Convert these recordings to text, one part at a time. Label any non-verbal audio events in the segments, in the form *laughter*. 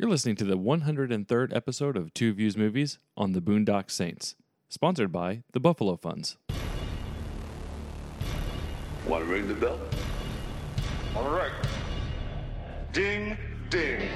You're listening to the 103rd episode of Two Views Movies on the Boondock Saints, sponsored by the Buffalo Funds. Want to ring the bell? All right. Ding, ding.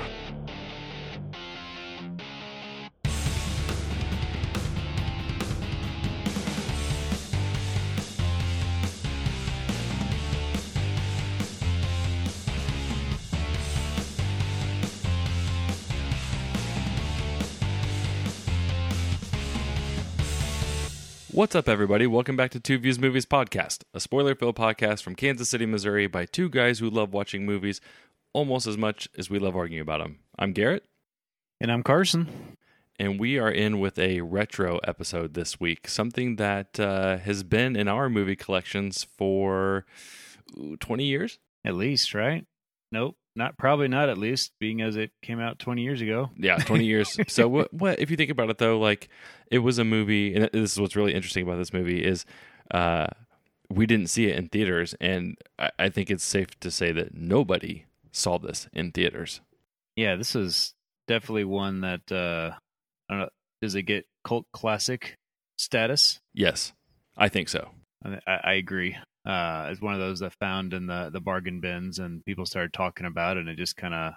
What's up, everybody? Welcome back to Two Views Movies Podcast, a spoiler filled podcast from Kansas City, Missouri, by two guys who love watching movies almost as much as we love arguing about them. I'm Garrett, And I'm Carson. and we are in with a retro episode this week, something that uh, has been in our movie collections for ooh, 20 years. At least, right? Nope. Not probably not at least, being as it came out 20 years ago. Yeah, 20 years. *laughs* So what, what if you think about it though, like it was a movie and this is what's really interesting about this movie is uh we didn't see it in theaters and I, I think it's safe to say that nobody saw this in theaters. Yeah, this is definitely one that uh I don't know, does it get cult classic status? Yes. I think so. I, I I agree. Uh it's one of those that found in the the bargain bins and people started talking about it and it just kind of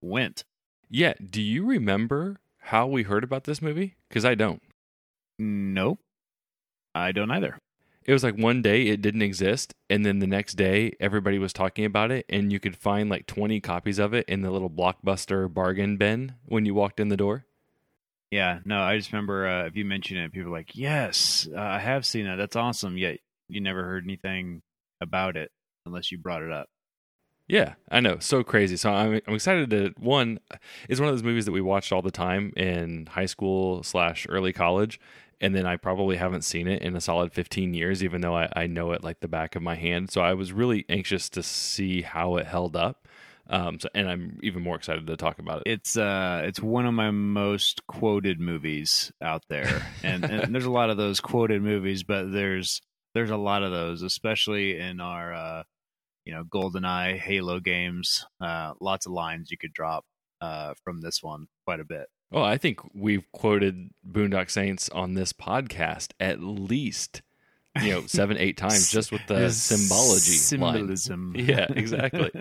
went. Yeah, do you remember how we heard about this movie? Cuz I don't. Nope. I don't either. It was like one day it didn't exist and then the next day everybody was talking about it and you could find like 20 copies of it in the little blockbuster bargain bin when you walked in the door. Yeah, no, I just remember uh, if you mention it, people were like, "Yes, uh, I have seen that. That's awesome." Yet you never heard anything about it unless you brought it up. Yeah, I know. So crazy. So I'm, I'm excited to one. It's one of those movies that we watched all the time in high school slash early college, and then I probably haven't seen it in a solid 15 years, even though I, I know it like the back of my hand. So I was really anxious to see how it held up. Um, so, and I'm even more excited to talk about it. It's uh, it's one of my most quoted movies out there, *laughs* and, and there's a lot of those quoted movies, but there's there's a lot of those, especially in our uh, you know GoldenEye, Halo games. Uh, lots of lines you could drop uh, from this one, quite a bit. Oh, I think we've quoted Boondock Saints on this podcast at least, you know, *laughs* seven, eight times just with the symbology line. symbolism. *laughs* Yeah, exactly.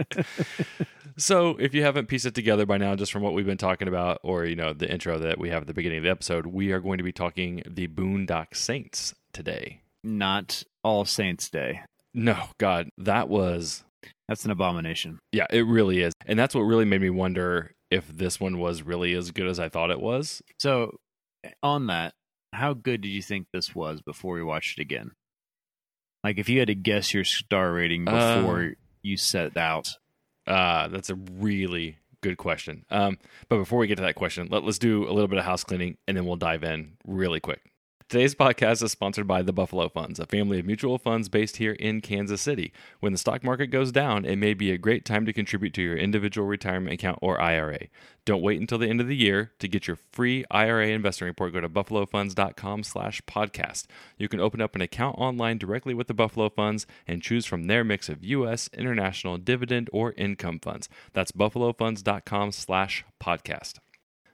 *laughs* so if you haven't pieced it together by now, just from what we've been talking about, or you know, the intro that we have at the beginning of the episode, we are going to be talking the Boondock Saints today. Not All Saints Day. No, God, that was That's an abomination. yeah, it really is, and that's what really made me wonder if this one was really as good as I thought it was. So, on that, how good did you think this was before we watched it again? Like, if you had to guess your star rating Uh, before you set out, Uh, that's a really good question. Um, but before we get to that question, let, let's do a little bit of house cleaning and then we'll dive in really quick. Today's podcast is sponsored by the Buffalo Funds, a family of mutual funds based here in Kansas City. When the stock market goes down, it may be a great time to contribute to your individual retirement account or IRA. Don't wait until the end of the year to get your free IRA investing report. Go to buffalofunds.com slash podcast. You can open up an account online directly with the Buffalo Funds and choose from their mix of U.S., international, dividend, or income funds. That's buffalofunds.com slash podcast.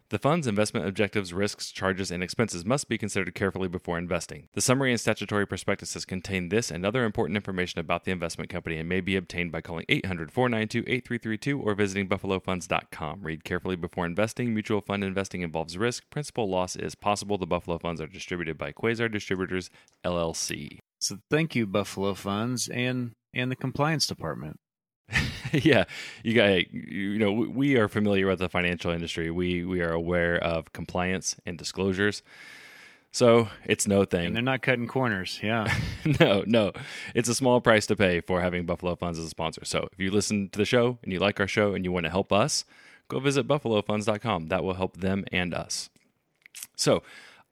The fund's investment objectives, risks, charges, and expenses must be considered carefully before investing. The summary and statutory prospectuses contain this and other important information about the investment company and may be obtained by calling 800 492 8332 or visiting buffalofunds.com. Read carefully before investing. Mutual fund investing involves risk. Principal loss is possible. The Buffalo Funds are distributed by Quasar Distributors, LLC. so thank you, Buffalo Funds and and the compliance department. *laughs* yeah, you got you know we- are familiar with the financial industry. We we are aware of compliance and disclosures. So it's no thing. And they're not cutting corners. Yeah. *laughs* no, no. It's a small price to pay for having Buffalo Funds as a sponsor. So if you listen to the show and you like our show and you want to help us, go visit buffalofunds.com. That will help them and us. So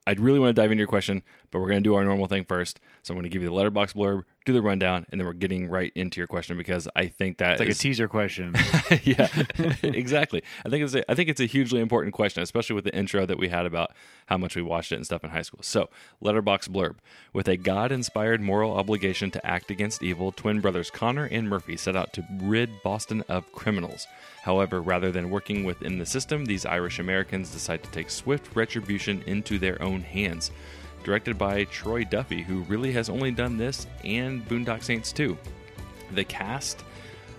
I'd really want to dive into your question, but we're going to do our normal thing first. So I'm going to give you the Letterboxd blurb, do the rundown, and then we're getting right into your question because I think that It's like is- a teaser question. *laughs* yeah, *laughs* exactly. I think it's a, I think it's a hugely important question, especially with the intro that we had about how much we watched it and stuff in high school. So, Letterboxd blurb: With a God-inspired moral obligation to act against evil, twin brothers Connor and Murphy set out to rid Boston of criminals. However, rather than working within the system, these Irish Americans decide to take swift retribution into their own hands. Directed by Troy Duffy, who really has only done this and Boondock Saints 2. The cast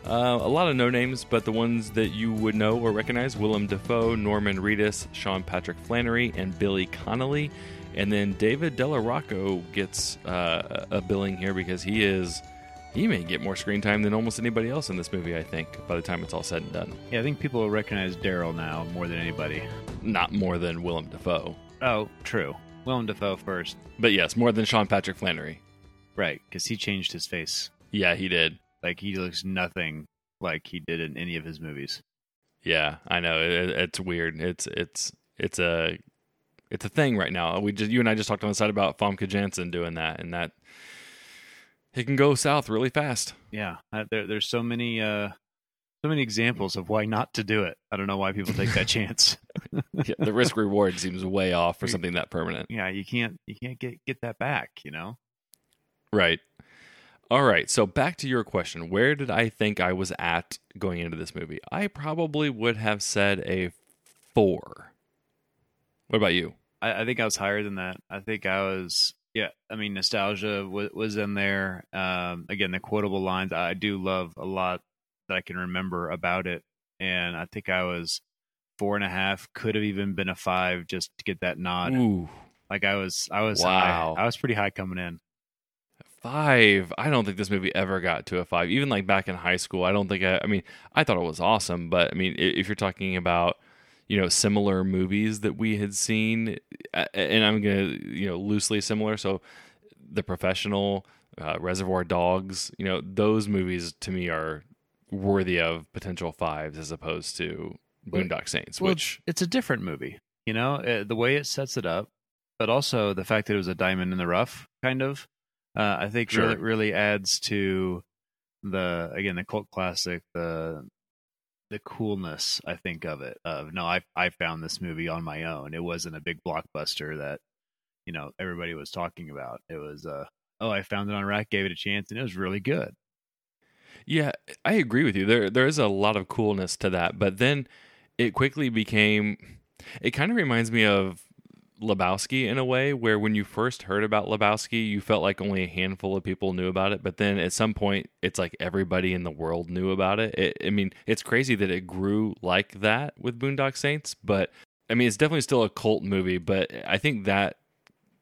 uh, a lot of no names, but the ones that you would know or recognize Willem Dafoe, Norman Reedus, Sean Patrick Flanery, and Billy Connolly. And then David Della Rocco gets uh, a billing here because he is. He may get more screen time than almost anybody else in this movie, I think, by the time it's all said and done. yeah, I think people will recognize Daryl now more than anybody. Not more than Willem Dafoe. Oh, true. Willem Dafoe first. But yes, more than Sean Patrick Flanery. Right, because he changed his face. Yeah, he did. Like, he looks nothing like he did in any of his movies. Yeah, I know. It, it's weird. It's it's it's a it's a thing right now. We just you and I just talked on the side about Famke Janssen doing that, and that it can go south really fast. Yeah, there, there's so many, uh, so many examples of why not to do it. I don't know why people take that *laughs* chance. Yeah, the risk reward seems way off for something that permanent. Yeah, you can't, you can't get get that back. You know. Right. All right. So back to your question. Where did I think I was at going into this movie? I probably would have said a four. What about you? I, I think I was higher than that. I think I was, yeah. I mean, nostalgia was, was in there. Um, again, the quotable lines I do love a lot that I can remember about it, and I think I was four and a half. Could have even been a five just to get that nod. Ooh, Like I was, I was Wow. high. I was pretty high coming in. five. I don't think this movie ever got to a five. Even like back in high school, I don't think I. I mean, I thought it was awesome, but I mean, if you're talking about you know similar movies that we had seen, and I'm gonna you know loosely similar. So, The Professional, uh, Reservoir Dogs, you know, those movies to me are worthy of potential fives as opposed to Boondock Saints, Well, which it's a different movie, you know, uh, the way it sets it up, but also the fact that it was a diamond in the rough, kind of. Uh, I think Sure. really, really adds to the again the cult classic, the the coolness. I think of it. Of no, I I found this movie on my own. It wasn't a big blockbuster that you know everybody was talking about. It was uh oh, I found it on Rack, gave it a chance, and it was really good. Yeah, I agree with you. There there is a lot of coolness to that, but then it quickly became it kind of reminds me of Lebowski in a way where when you first heard about Lebowski, you felt like only a handful of people knew about it, but then at some point it's like everybody in the world knew about it. it I mean, it's crazy that it grew like that with Boondock Saints, but I mean, it's definitely still a cult movie, but I think that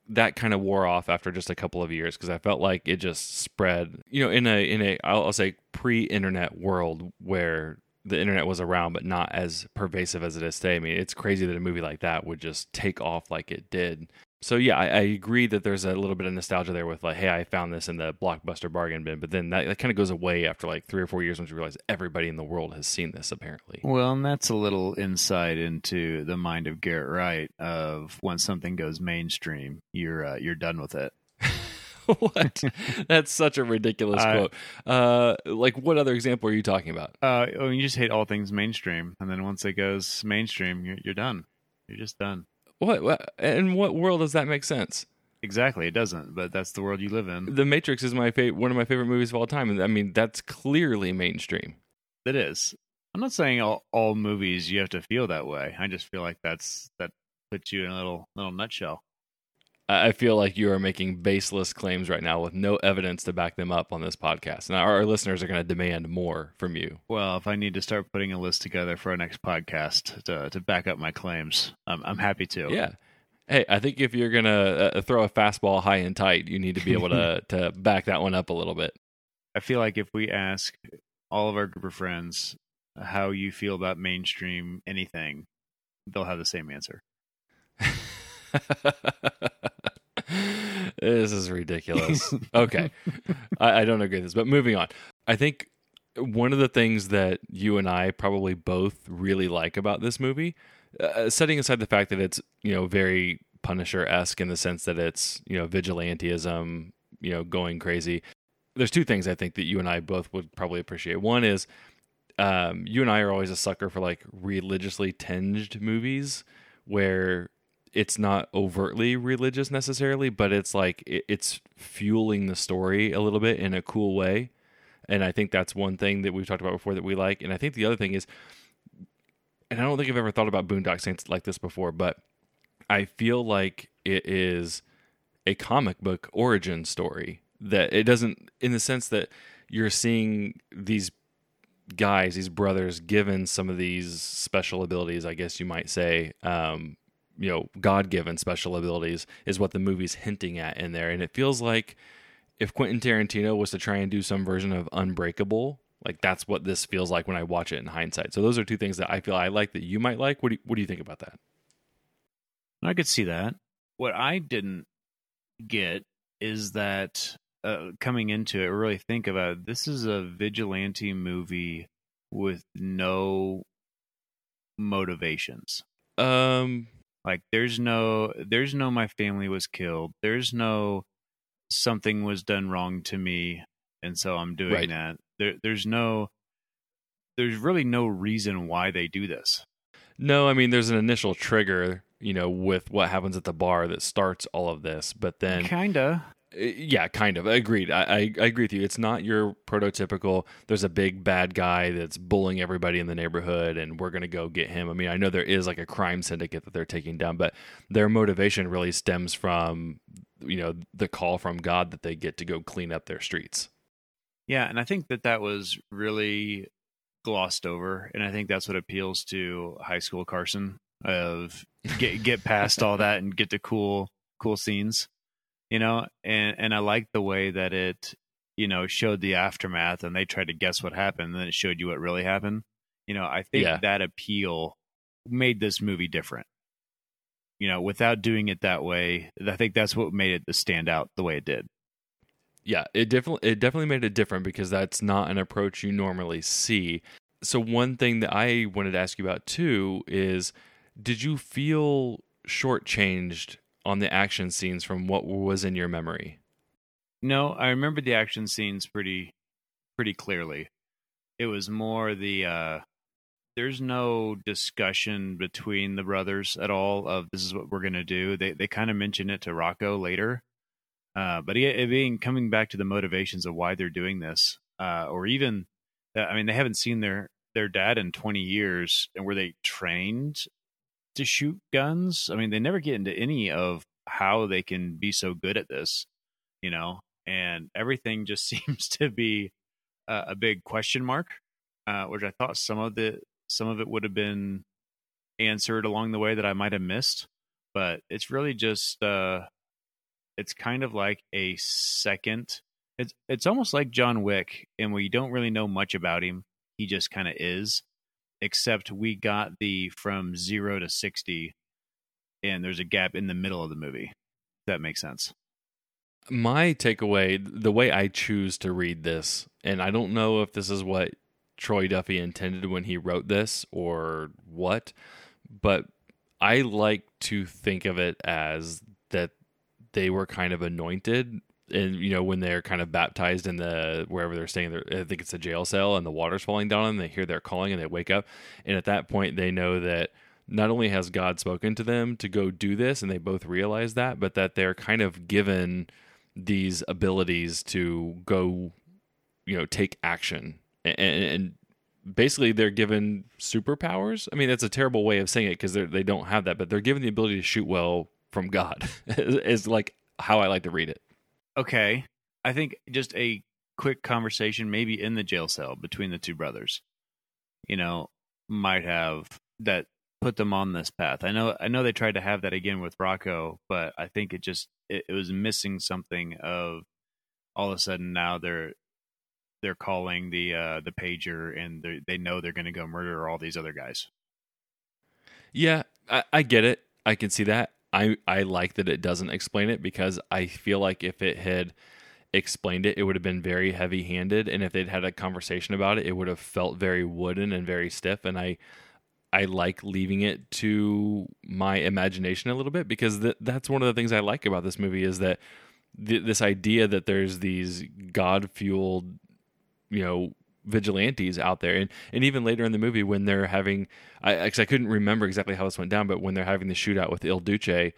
that kind of wore off after just a couple of years because I felt like it just spread, you know, in a in a I'll, say pre-internet world where the internet was around but not as pervasive as it is today. I mean, it's crazy that a movie like that would just take off like it did. So yeah, I, I agree that there's a little bit of nostalgia there with like, hey, I found this in the blockbuster bargain bin, but then that, that kind of goes away after like three or four years once you realize everybody in the world has seen this apparently. Well, and that's a little insight into the mind of Garrett Wright. Of once something goes mainstream, you're uh, you're done with it. *laughs* what? That's such a ridiculous I- quote. Uh, like, what other example are you talking about? Uh, oh, you just hate all things mainstream, and then once it goes mainstream, you're you're done. You're just done. What, what? In what world does that make sense? Exactly, it doesn't. But that's the world you live in. The Matrix is my fa- one of my favorite movies of all time, and I mean that's clearly mainstream. It is. I'm not saying all, all movies you have to feel that way. I just feel like that's that puts you in a little little nutshell. I feel like you are making baseless claims right now with no evidence to back them up on this podcast. Now, our listeners are going to demand more from you. Well, if I need to start putting a list together for our next podcast to to back up my claims, I'm I'm happy to. Yeah. Hey, I think if you're gonna uh, throw a fastball high and tight, you need to be able to *laughs* to back that one up a little bit. I feel like if we ask all of our group of friends how you feel about mainstream anything, they'll have the same answer. *laughs* this is ridiculous. Okay. I, I don't agree with this, but moving on. I think one of the things that you and I probably both really like about this movie, uh, setting aside the fact that it's, you know, very Punisher esque in the sense that it's, you know, vigilantism, you know, going crazy. there's two things I think that you and I both would probably appreciate. One is um, you and I are always a sucker for like religiously tinged movies where it's not overtly religious necessarily, but it's like it, it's fueling the story a little bit in a cool way. And I think that's one thing that we've talked about before that we like. And I think the other thing is, and I don't think I've ever thought about Boondock Saints like this before, but I feel like it is a comic book origin story that it doesn't, in the sense that you're seeing these guys, these brothers, given some of these special abilities, I guess you might say, um, you know, God given special abilities is what the movie's hinting at in there. And it feels like if Quentin Tarantino was to try and do some version of Unbreakable, like that's what this feels like when I watch it in hindsight. So those are two things that I feel I like that you might like. What do you, what do you think about that? I could see that. What I didn't get is that uh, coming into it, really think about it, this is a vigilante movie with no motivations. Um, like there's no there's no my family was killed. There's no something was done wrong to me and so I'm doing Right. that. There there's no there's really no reason why they do this. no, I mean, there's an initial trigger, you know, with what happens at the bar that starts all of this, but then Kinda. Yeah, kind of. Agreed. I, I, I agree with you. It's not your prototypical. There's a big bad guy that's bullying everybody in the neighborhood, and we're gonna go get him. I mean, I know there is like a crime syndicate that they're taking down, but their motivation really stems from you know the call from God that they get to go clean up their streets. Yeah, and I think that that was really glossed over, and I think that's what appeals to high school Carson of get get past all that and get to cool cool scenes, you know. And and I like the way that it you know showed the aftermath, and they tried to guess what happened, and then it showed you what really happened. You know, I think Yeah. that appeal made this movie different. You know, without doing it that way, I think that's what made it stand out the way it did. Yeah, it definitely it definitely made it different because that's not an approach you normally see. So one thing that I wanted to ask you about too is did you feel shortchanged on the action scenes from what was in your memory? No, I remember the action scenes pretty pretty clearly. It was more the uh there's no discussion between the brothers at all of this is what we're going to do. They they kind of mention it to Rocco later. Uh but it, being coming back to the motivations of why they're doing this uh or even uh, I mean they haven't seen their their dad in 20 years and were they trained to shoot guns? I mean they never get into any of how they can be so good at this you know, and everything just *laughs* seems to be uh, a big question mark, uh, which I thought some of the some of it would have been answered along the way that I might have missed, but it's really just uh, it's kind of like a second. It's it's almost like John Wick, and we don't really know much about him. He just kind of is, except we got the from zero to sixty, and there's a gap in the middle of the movie. That makes sense. My takeaway, the way I choose to read this, and I don't know if this is what Troy Duffy intended when he wrote this or what, but I like to think of it as that they were kind of anointed and you know when they're kind of baptized in the wherever they're staying i think it's a jail cell and the water's falling down and they hear their calling and they wake up. And at that point they know that not only has god spoken to them to go do this and they both realize that but that they're kind of given these abilities to go you know take action. And, and basically they're given superpowers. I mean that's a terrible way of saying it because they don't have that but they're given the ability to shoot well from god *laughs* is like how i like to read it okay i think just a quick conversation maybe in the jail cell between the two brothers you know might have that put them on this path i know i know they tried to have that again with rocco but i think it just it, it was missing something of all of a sudden now they're they're calling the uh the pager and they know they're going to go murder all these other guys Yeah, I, I get it. I can see that. I I like that it doesn't explain it because I feel like if it had explained it, it would have been very heavy handed, and if they'd had a conversation about it, it would have felt very wooden and very stiff. And I I like leaving it to my imagination a little bit because th- that's one of the things I like about this movie is that th- this idea that there's these god fueled, you know, vigilantes out there, and and even later in the movie when they're having, I I couldn't remember exactly how this went down, but when they're having the shootout with Il Duce,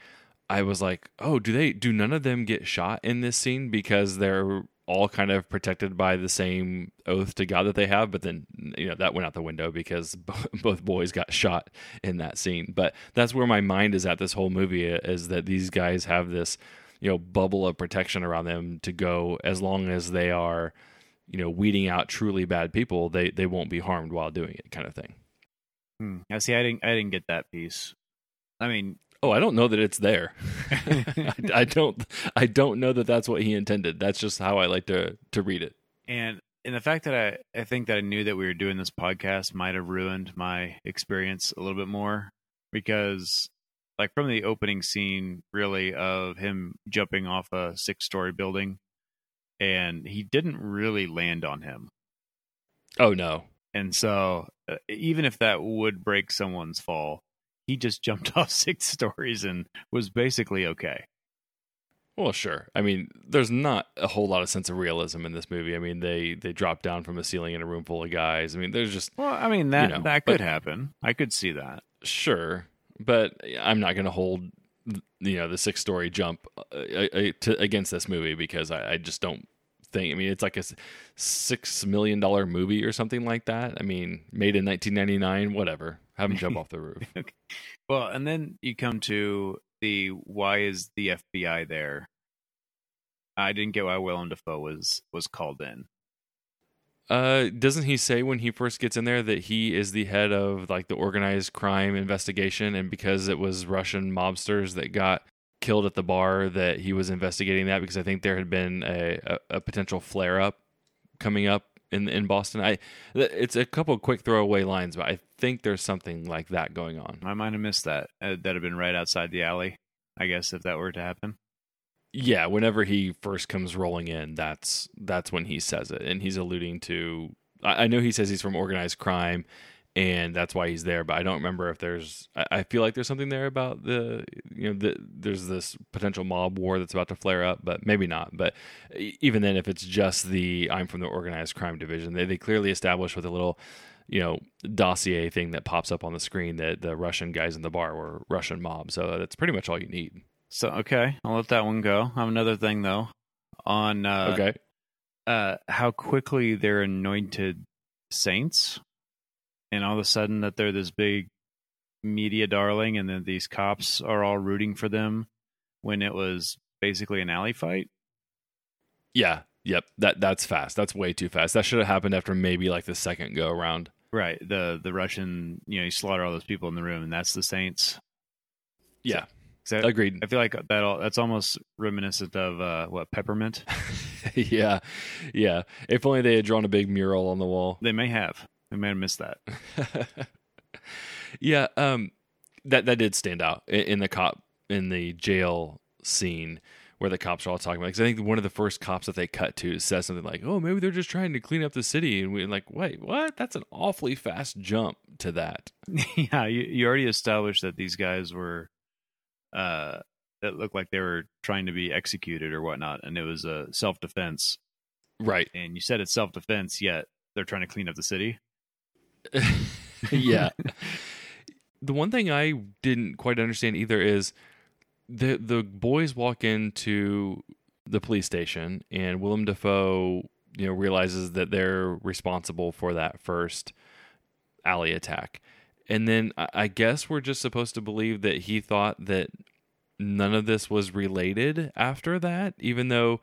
I was like, oh, do they do none of them get shot in this scene because they're all kind of protected by the same oath to God that they have, but then you know that went out the window because *laughs* both boys got shot in that scene. But that's where my mind is at this whole movie is that these guys have this you know bubble of protection around them to go as long as they are you know weeding out truly bad people, they they won't be harmed while doing it, kind of thing. Hmm. I see. I didn't. I didn't get that piece. I mean, Oh, I don't know that it's there. I, *laughs* *laughs* I, don't. I don't know that that's what he intended. That's just how I like to to read it. And and the fact that I I think that I knew that we were doing this podcast might have ruined my experience a little bit more because like from the opening scene really of him jumping off a six story building and he didn't really land on him. Oh no. And so uh, even if that would break someone's fall, he just *laughs* jumped off six stories and was basically okay. Well, sure. I mean, there's not a whole lot of sense of realism in this movie. I mean, they they drop down from a ceiling in a room full of guys. I mean, there's just well, I mean that you know, that could happen. I could see that. Sure, but I'm not going to hold you know the six story jump uh, to, against this movie because I, I just don't think. I mean, it's like a six million dollar movie or something like that. I mean, made in 1999, whatever. Have him jump *laughs* off the roof. okay. Well, and then you come to the why is the FBI there? I didn't get why Willem Dafoe was was called in. Uh, doesn't he say when he first gets in there that he is the head of like the organized crime investigation, and because it was Russian mobsters that got killed at the bar, that he was investigating that because I think there had been a, a, a potential flare up coming up in in Boston. I it's a couple quick throwaway lines, but I think there's something like that going on. I might have missed that. Uh, that'd have been right outside the alley. I guess if that were to happen. Yeah, whenever he first comes rolling in, that's that's when he says it, and he's alluding to. I, I know he says he's from organized crime, and that's why he's there. But I don't remember if there's. I, I feel like there's something there about the you know the, there's this potential mob war that's about to flare up, but maybe not. But even then, if it's just the I'm from the organized crime division, they they clearly establish with a little you know dossier thing that pops up on the screen that the Russian guys in the bar were Russian mob. So that's pretty much all you need. So okay, I'll let that one go. I have another thing though on uh, okay uh, how quickly they're anointed saints and all of a sudden that they're this big media darling and then these cops are all rooting for them when it was basically an alley fight. Yeah, yep. That that's fast. That's way too fast. That should have happened after maybe like the second go around. Right. The the Russian, you know, you slaughter all those people in the room and that's the Saints. Yeah. So, Agreed. I feel like that all that's almost reminiscent of uh what peppermint. *laughs* yeah, yeah. If only they had drawn a big mural on the wall. They may have. They may have missed that. *laughs* yeah, um, that that did stand out in, in, the cop in the jail scene where the cops are all talking about. Because I think one of the first cops that they cut to says something like, "Oh, maybe they're just trying to clean up the city," and we're like, "Wait, what? That's an awfully fast jump to that." *laughs* yeah, you, you already established that these guys were, uh, that looked like they were trying to be executed or whatnot, and it was a uh, self defense. Right. And you said it's self defense, yet they're trying to clean up the city. *laughs* yeah. *laughs* the one thing I didn't quite understand either is the the boys walk into the police station and Willem Dafoe, you know, realizes that they're responsible for that first alley attack. And then I guess we're just supposed to believe that he thought that none of this was related after that, even though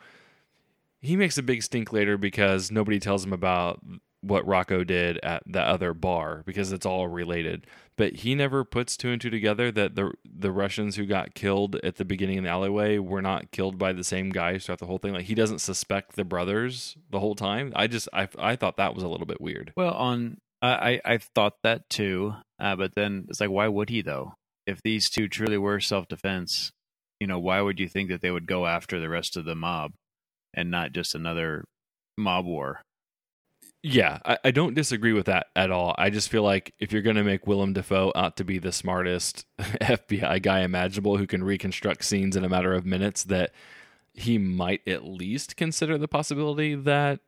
he makes a big stink later because nobody tells him about what Rocco did at the other bar because it's all related. But he never puts two and two together that the the Russians who got killed at the beginning in the alleyway were not killed by the same guys throughout the whole thing. Like he doesn't suspect the brothers the whole time. I just I I thought that was a little bit weird. Well, on I I thought that too, uh, but then it's like why would he though? If these two truly were self defense, you know, why would you think that they would go after the rest of the mob and not just another mob war? Yeah, I, I, don't disagree with that at all. I just feel like if you're going to make Willem Dafoe out to be the smartest *laughs* FBI guy imaginable who can reconstruct scenes in a matter of minutes, that he might at least consider the possibility that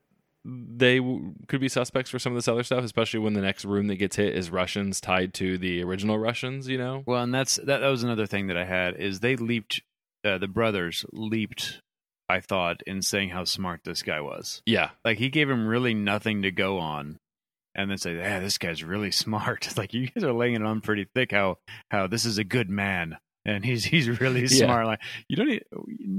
they w- could be suspects for some of this other stuff, especially when the next room that gets hit is Russians tied to the original Russians. You know, Well, and that's that, that was another thing that I had is they leaped uh, the brothers leaped I thought in saying how smart this guy was. yeah, Like he gave him really nothing to go on and then say, "Yeah, this guy's really smart." *laughs* Like you guys are laying it on pretty thick how how this is a good man and he's he's really *laughs* Yeah. smart. Like you don't need,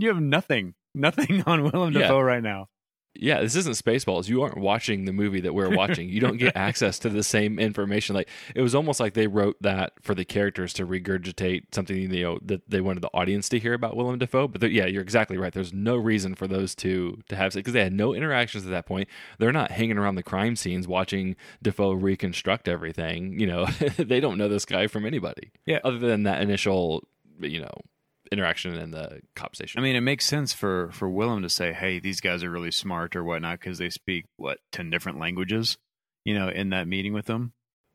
you have nothing nothing *laughs* on Willem Yeah. Dafoe right now. Yeah. This isn't Spaceballs. You aren't watching the movie that we're watching. You don't get *laughs* access to the same information. Like it was almost like they wrote that for the characters to regurgitate something you know that they wanted the audience to hear about Willem Dafoe. But yeah, you're exactly right. There's no reason for those two to have because they had no interactions at that point. They're not hanging around the crime scenes watching Dafoe reconstruct everything. You know, *laughs* they don't know this guy from anybody. Yeah. other than that initial, you know, interaction in the cop station. I mean, it makes sense for for Willem to say, "Hey, these guys are really smart" or whatnot because they speak what ten different languages, you know, in that meeting with them.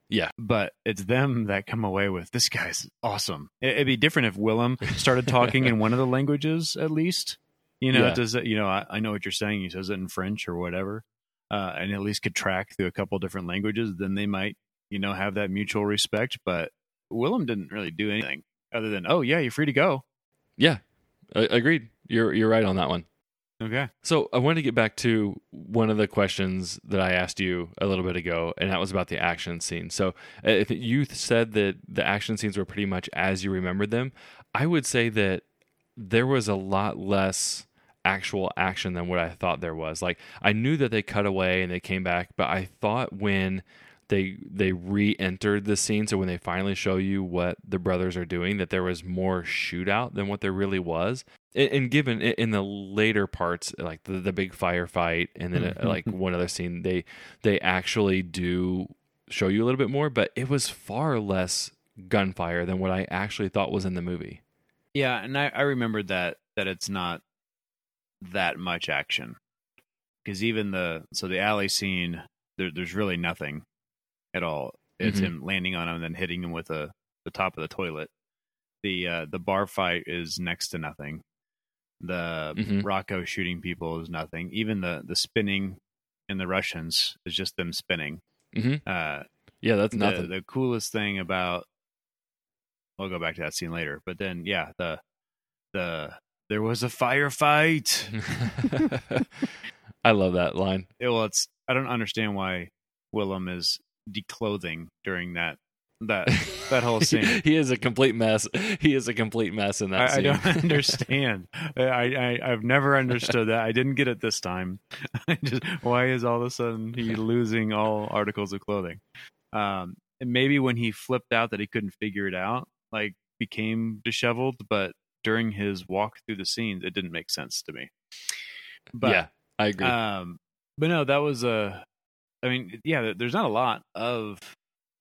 Yeah. but it's them that come away with this guy's awesome. It, it'd be different if Willem started talking in *laughs* one of the languages at least. You know, Yeah. does it? You know, I, I know what you're saying. He says it in French or whatever, uh, and at least could track through a couple different languages. Then they might, you know, have that mutual respect. But Willem didn't really do anything other than, "Oh yeah, you're free to go." Yeah, a- agreed. You're you're right on that one. Okay. So I wanted to get back to one of the questions that I asked you a little bit ago, and that was about the action scene. So uh, if you said that the action scenes were pretty much as you remembered them, I would say that there was a lot less actual action than what I thought there was. Like I knew that they cut away and they came back, but I thought when they they re-entered the scene. So when they finally show you what the brothers are doing that there was more shootout than what there really was. And, and given in the later parts like the, the big firefight and then uh, like one other scene they they actually do show you a little bit more but it was far less gunfire than what i actually thought was in the movie. Yeah, and I, I remembered that that it's not that much action. Because even the so the alley scene there, there's really nothing at all. It's Mhm. him landing on him and then hitting him with a the top of the toilet. The uh, the bar fight is next to nothing. The Mhm. Rocco shooting people is nothing. Even the the spinning in the Russians is just them spinning. Mhm. Uh, yeah that's the, nothing the coolest thing about I'll go back to that scene later. But then yeah, the the there was a firefight. *laughs* i love that line Yeah, well, it's I don't understand why Willem is declothing during that that *laughs* that whole scene. he is a complete mess he is a complete mess in that I, I don't *laughs* understand. I, I I've never understood that. I didn't get it this time. *laughs* Just why is all of a sudden he losing all articles of clothing? Um, and maybe when he flipped out that he couldn't figure it out, like became disheveled. But during his walk through the scenes, it didn't make sense to me. But yeah i agree um, but no, that was a. I mean, yeah, there's not a lot of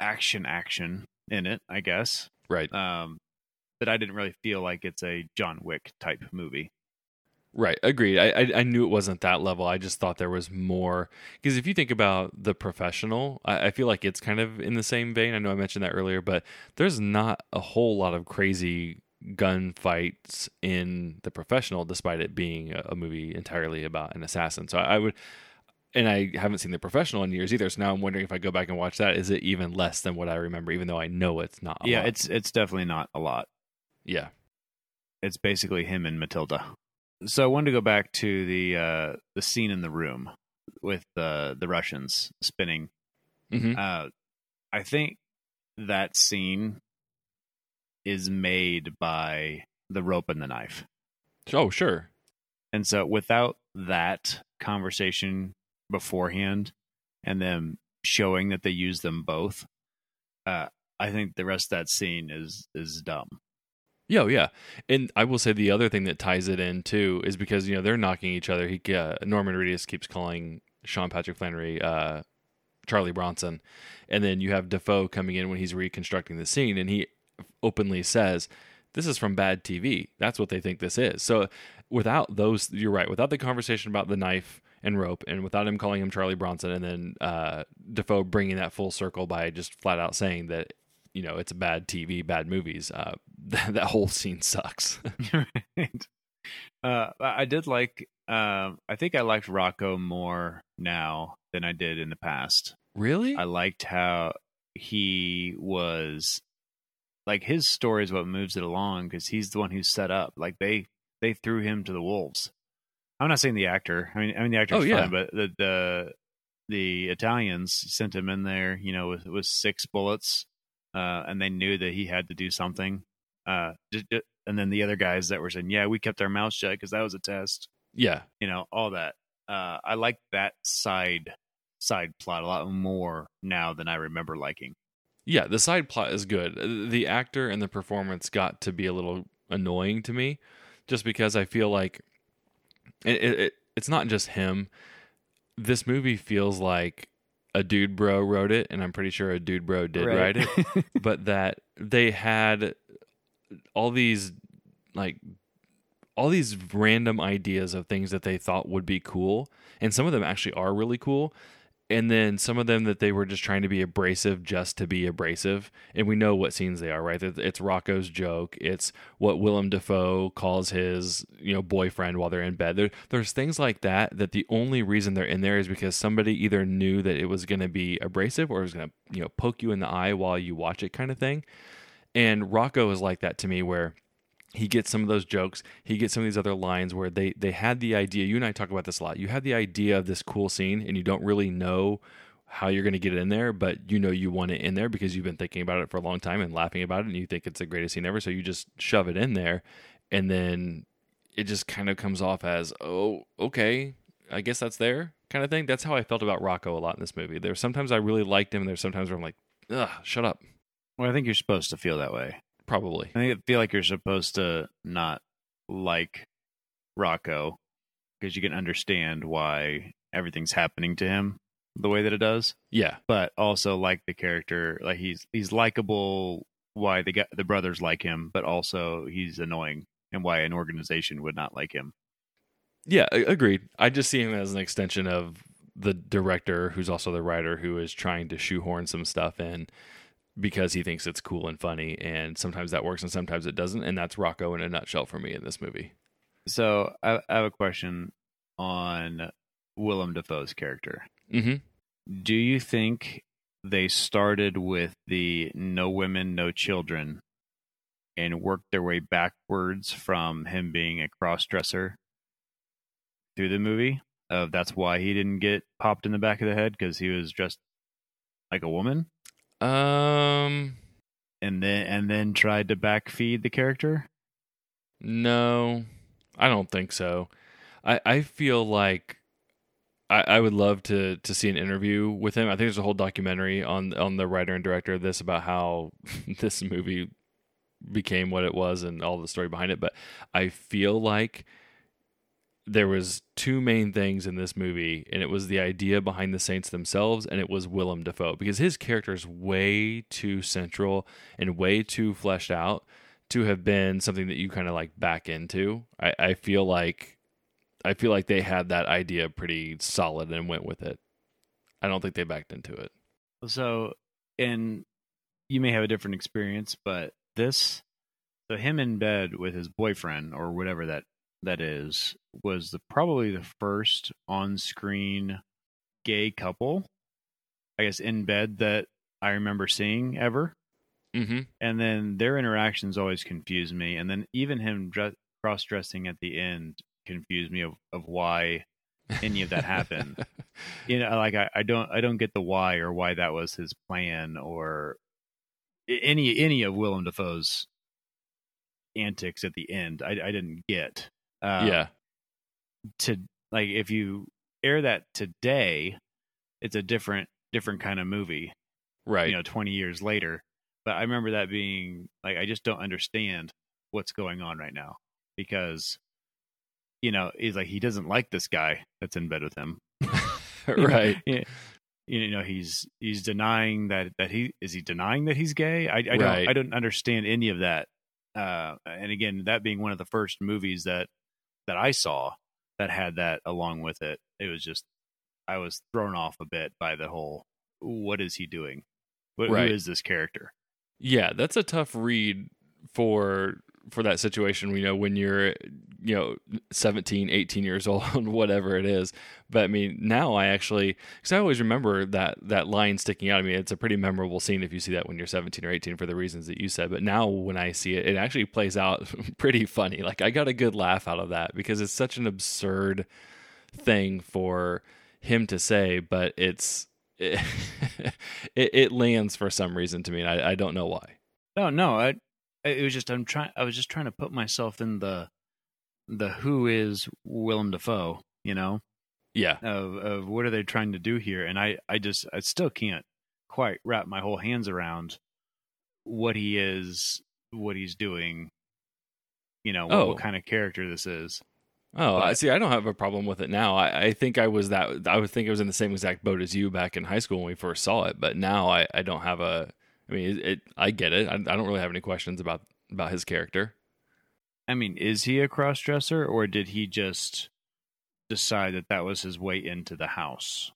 action action in it, I guess. right Um, that I didn't really feel like it's a John Wick type movie. Right, agreed. I, I I knew it wasn't that level. I just thought there was more because if you think about the professional, I, I feel like it's kind of in the same vein. I know I mentioned that earlier, but there's not a whole lot of crazy gunfights in the professional, despite it being a, a movie entirely about an assassin. So I, I would, and I haven't seen the professional in years either. So now I'm wondering if I go back and watch that, is it even less than what I remember? Even though I know it's not. A yeah, lot. it's it's definitely not a lot. yeah, It's basically him and Matilda. So I wanted to go back to the uh, the scene in the room with the the Russians spinning. hmm Uh, I think that scene is made by the rope and the knife. oh sure, And so without that conversation beforehand and then showing that they use them both, uh, I think the rest of that scene is is dumb. Yeah, oh, yeah. And I will say the other thing that ties it in too is because you know they're knocking each other. He uh, Norman Reedus keeps calling Sean Patrick Flanery uh, Charlie Bronson, and then you have Dafoe coming in when he's reconstructing the scene, and he openly says, "This is from bad TV." That's what they think this is. So without those, you're right. Without the conversation about the knife and rope, and without him calling him Charlie Bronson, and then uh, Dafoe bringing that full circle by just flat out saying that you know it's a bad TV, bad movies. Uh, *laughs* that, that whole scene sucks. *laughs* *laughs* right. Uh, I did like. Um, I think I liked Rocco more now than I did in the past. Really? I liked how he was like his story is what moves it along because he's the one who's set up. Like they they threw him to the wolves. I'm not saying the actor. I mean, I mean the actor's Oh, yeah. fine, but the the the Italians sent him in there, you know, with with six bullets, uh, and they knew that he had to do something. Uh, and then the other guys that were saying, "Yeah, we kept our mouths shut because that was a test." yeah. You know, all that. Uh, I like that side side plot a lot more now than I remember liking. Yeah, the side plot is good. The actor and the performance got to be a little annoying to me, just because I feel like it, it, it it's not just him. This movie feels like a dude bro wrote it, and I'm pretty sure a dude bro did write it. *laughs* but that they had all these like all these random ideas of things that they thought would be cool and some of them actually are really cool and then some of them that they were just trying to be abrasive just to be abrasive. And we know what scenes they are right? It's rocco's joke. It's what willem dafoe calls his you know boyfriend while they're in bed. There, there's things like that that the only reason they're in there is because somebody either knew that it was going to be abrasive or it was going to you know poke you in the eye while you watch it kind of thing. And Rocco is like that to me, where he gets some of those jokes. He gets some of these other lines where they they had the idea. You and I talk about this a lot. You had the idea of this cool scene, and you don't really know how you're going to get it in there, but you know you want it in there because you've been thinking about it for a long time and laughing about it, and you think it's the greatest scene ever. So you just shove it in there, and then it just kind of comes off as, oh, okay, I guess that's there kind of thing. That's how I felt about Rocco a lot in this movie. There's sometimes I really liked him, and there's sometimes where I'm like, ugh, shut up. Well, I think you're supposed to feel that way. Probably. I feel like you're supposed to not like Rocco because you can understand why everything's happening to him the way that it does, Yeah. but also like the character. Like he's he's likable. Why the guy, the brothers like him, but also he's annoying, and why an organization would not like him. Yeah, agreed. I just see him as an extension of the director, who's also the writer, who is trying to shoehorn some stuff in because he thinks it's cool and funny, and sometimes that works and sometimes it doesn't. And that's Rocco in a nutshell for me in this movie. So I, I have a question on Willem Dafoe's character. hmm Do you think they started with the no women, no children and worked their way backwards from him being a cross dresser through the movie? Of that's why he didn't get popped in the back of the head because he was dressed like a woman, Um, and then and then tried to backfeed the character. no, I don't think so. I I feel like. I, I would love to to see an interview with him. I think there's a whole documentary on on the writer and director of this about how *laughs* this movie became what it was and all the story behind it. But I feel like there was two main things in this movie, and it was the idea behind the Saints themselves, and it was Willem Dafoe because his character is way too central and way too fleshed out to have been something that you kind of like back into. I, I feel like I feel like they had that idea pretty solid and went with it. I don't think they backed into it. So, and you may have a different experience, but this, so him in bed with his boyfriend or whatever that that is, was the probably the first on-screen gay couple, I guess, in bed that I remember seeing ever. Mm-hmm. And then their interactions always confused me, and then even him dre- cross-dressing at the end confused me of, of why any of that happened *laughs* you know like I, I don't i don't get the why or why that was his plan or any any of willem dafoe's antics at the end i, I didn't get uh, yeah. to like if you air that today it's a different different kind of movie Right. you know 20 years later but i remember that being like i just don't understand what's going on right now because you know he's like he doesn't like this guy that's in bed with him *laughs* right. Yeah. you know he's he's denying that that he is he denying that he's gay i, I don't i don't understand any of that uh and again that being one of the first movies that that i saw that had that along with it it was just i was thrown off a bit by the whole what is he doing what, Right. who is this character Yeah, that's a tough read for for that situation. You know, when you're you know 17 18 years *laughs* old whatever it is. But i mean now i actually because i always remember that that line sticking out i mean it's a pretty memorable scene if you see that when you're 17 or 18 for the reasons that you said. But now when i see it it actually plays out *laughs* pretty funny. Like i got a good laugh out of that because it's such an absurd thing for him to say but it's *laughs* it, it, lands for some reason to me and I, I don't know why. No no I, it was just i'm trying i was just trying to put myself in the the who is Willem Dafoe, you know? Yeah. Of of what are they trying to do here? And I I just I still can't quite wrap my whole hands around what he is, what he's doing. You know, what, oh. what kind of character this is. Oh, I see. I don't have a problem with it now. I, I, think I was that. I would think I was in the same exact boat as you back in high school when we first saw it. But now I, I don't have a. I mean, it. it I get it. I, I don't really have any questions about about his character. I mean, is he a cross dresser or did he just decide that that was his way into the house?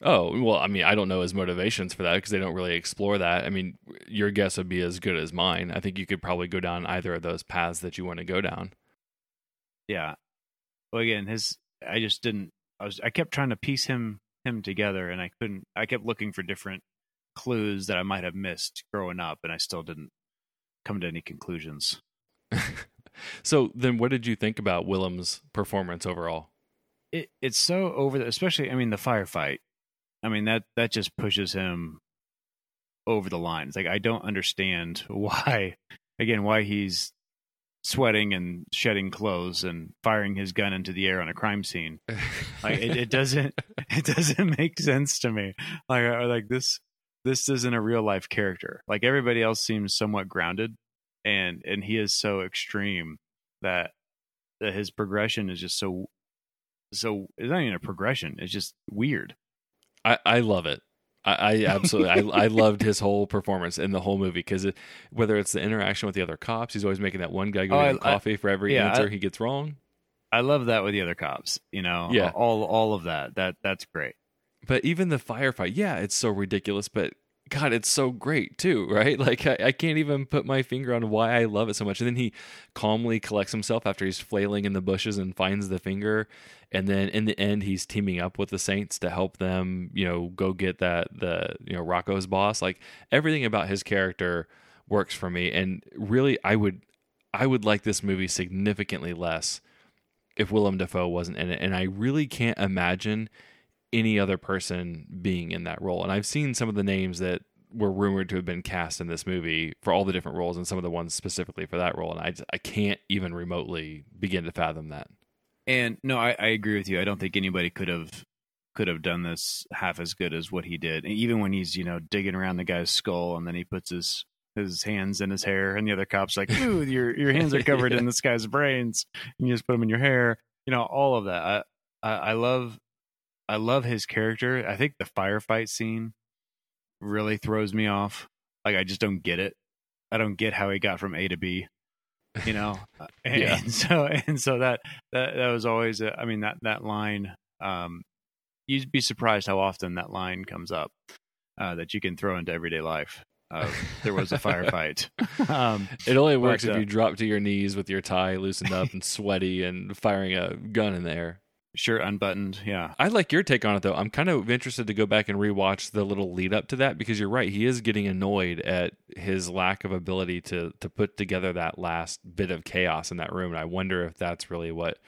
Oh, well, I mean, I don't know his motivations for that because they don't really explore that. I mean, your guess would be as good as mine. I think you could probably go down either of those paths that you want to go down. Yeah. Well, again, his I just didn't I was I kept trying to piece him him together and I couldn't I kept looking for different clues that I might have missed growing up and I still didn't come to any conclusions. *laughs* So then, what did you think about Willem's performance overall? It, it's so over, the, especially. I mean, the firefight. I mean that that just pushes him over the lines. Like I don't understand *laughs* why, again, why he's sweating and shedding clothes and firing his gun into the air on a crime scene. Like it, it *laughs* doesn't, it doesn't make sense to me. Like like this, this isn't a real life character. Like everybody else seems somewhat grounded and and he is so extreme that that his progression is just so so it's not even a progression it's just weird. I i love it. I, I absolutely I, I loved his whole performance in the whole movie because it, whether it's the interaction with the other cops he's always making that one guy go oh, get coffee for every yeah, answer he gets wrong. I love that with the other cops you know yeah. all all of that that that's great but even the firefight yeah it's so ridiculous but God, it's so great too, *laughs* right? Like I, I, can't even put my finger on why I love it so much. And then he calmly collects himself after he's flailing in the bushes and finds the finger. And then in the end, he's teaming up with the Saints to help them, you know, go get that the you know Rocco's boss. Like everything about his character works for me. And really, I would I would like this movie significantly less if Willem Dafoe wasn't in it. And I really can't imagine any other person being in that role. And I've seen some of the names that were rumored to have been cast in this movie for all the different roles and some of the ones specifically for that role. And I, I can't even remotely begin to fathom that. And no, I, I agree with you. I don't think anybody could have could have done this half as good as what he did. And even when he's, you know, digging around the guy's skull and then he puts his his hands in his hair and the other cop's like, Ooh, *laughs* your your hands are covered yeah. in this guy's brains. And you just put them in your hair. You know, all of that. I I, I love I love his character. I think the firefight scene really throws me off. Like I just don't get it. I don't get how he got from A to B. You know, *laughs* and, yeah. and so and so that that that was always. A, I mean that that line. Um, you'd be surprised how often that line comes up uh, that you can throw into everyday life. Uh, there was a firefight. *laughs* um, it only works but, if uh, you drop to your knees with your tie loosened up and sweaty and firing a gun in the air shirt unbuttoned. Yeah. I like your take on it though. I'm kind of interested to go back and rewatch the little lead up to that because you're right. He is getting annoyed at his lack of ability to to put together that last bit of chaos in that room. And I wonder if that's really what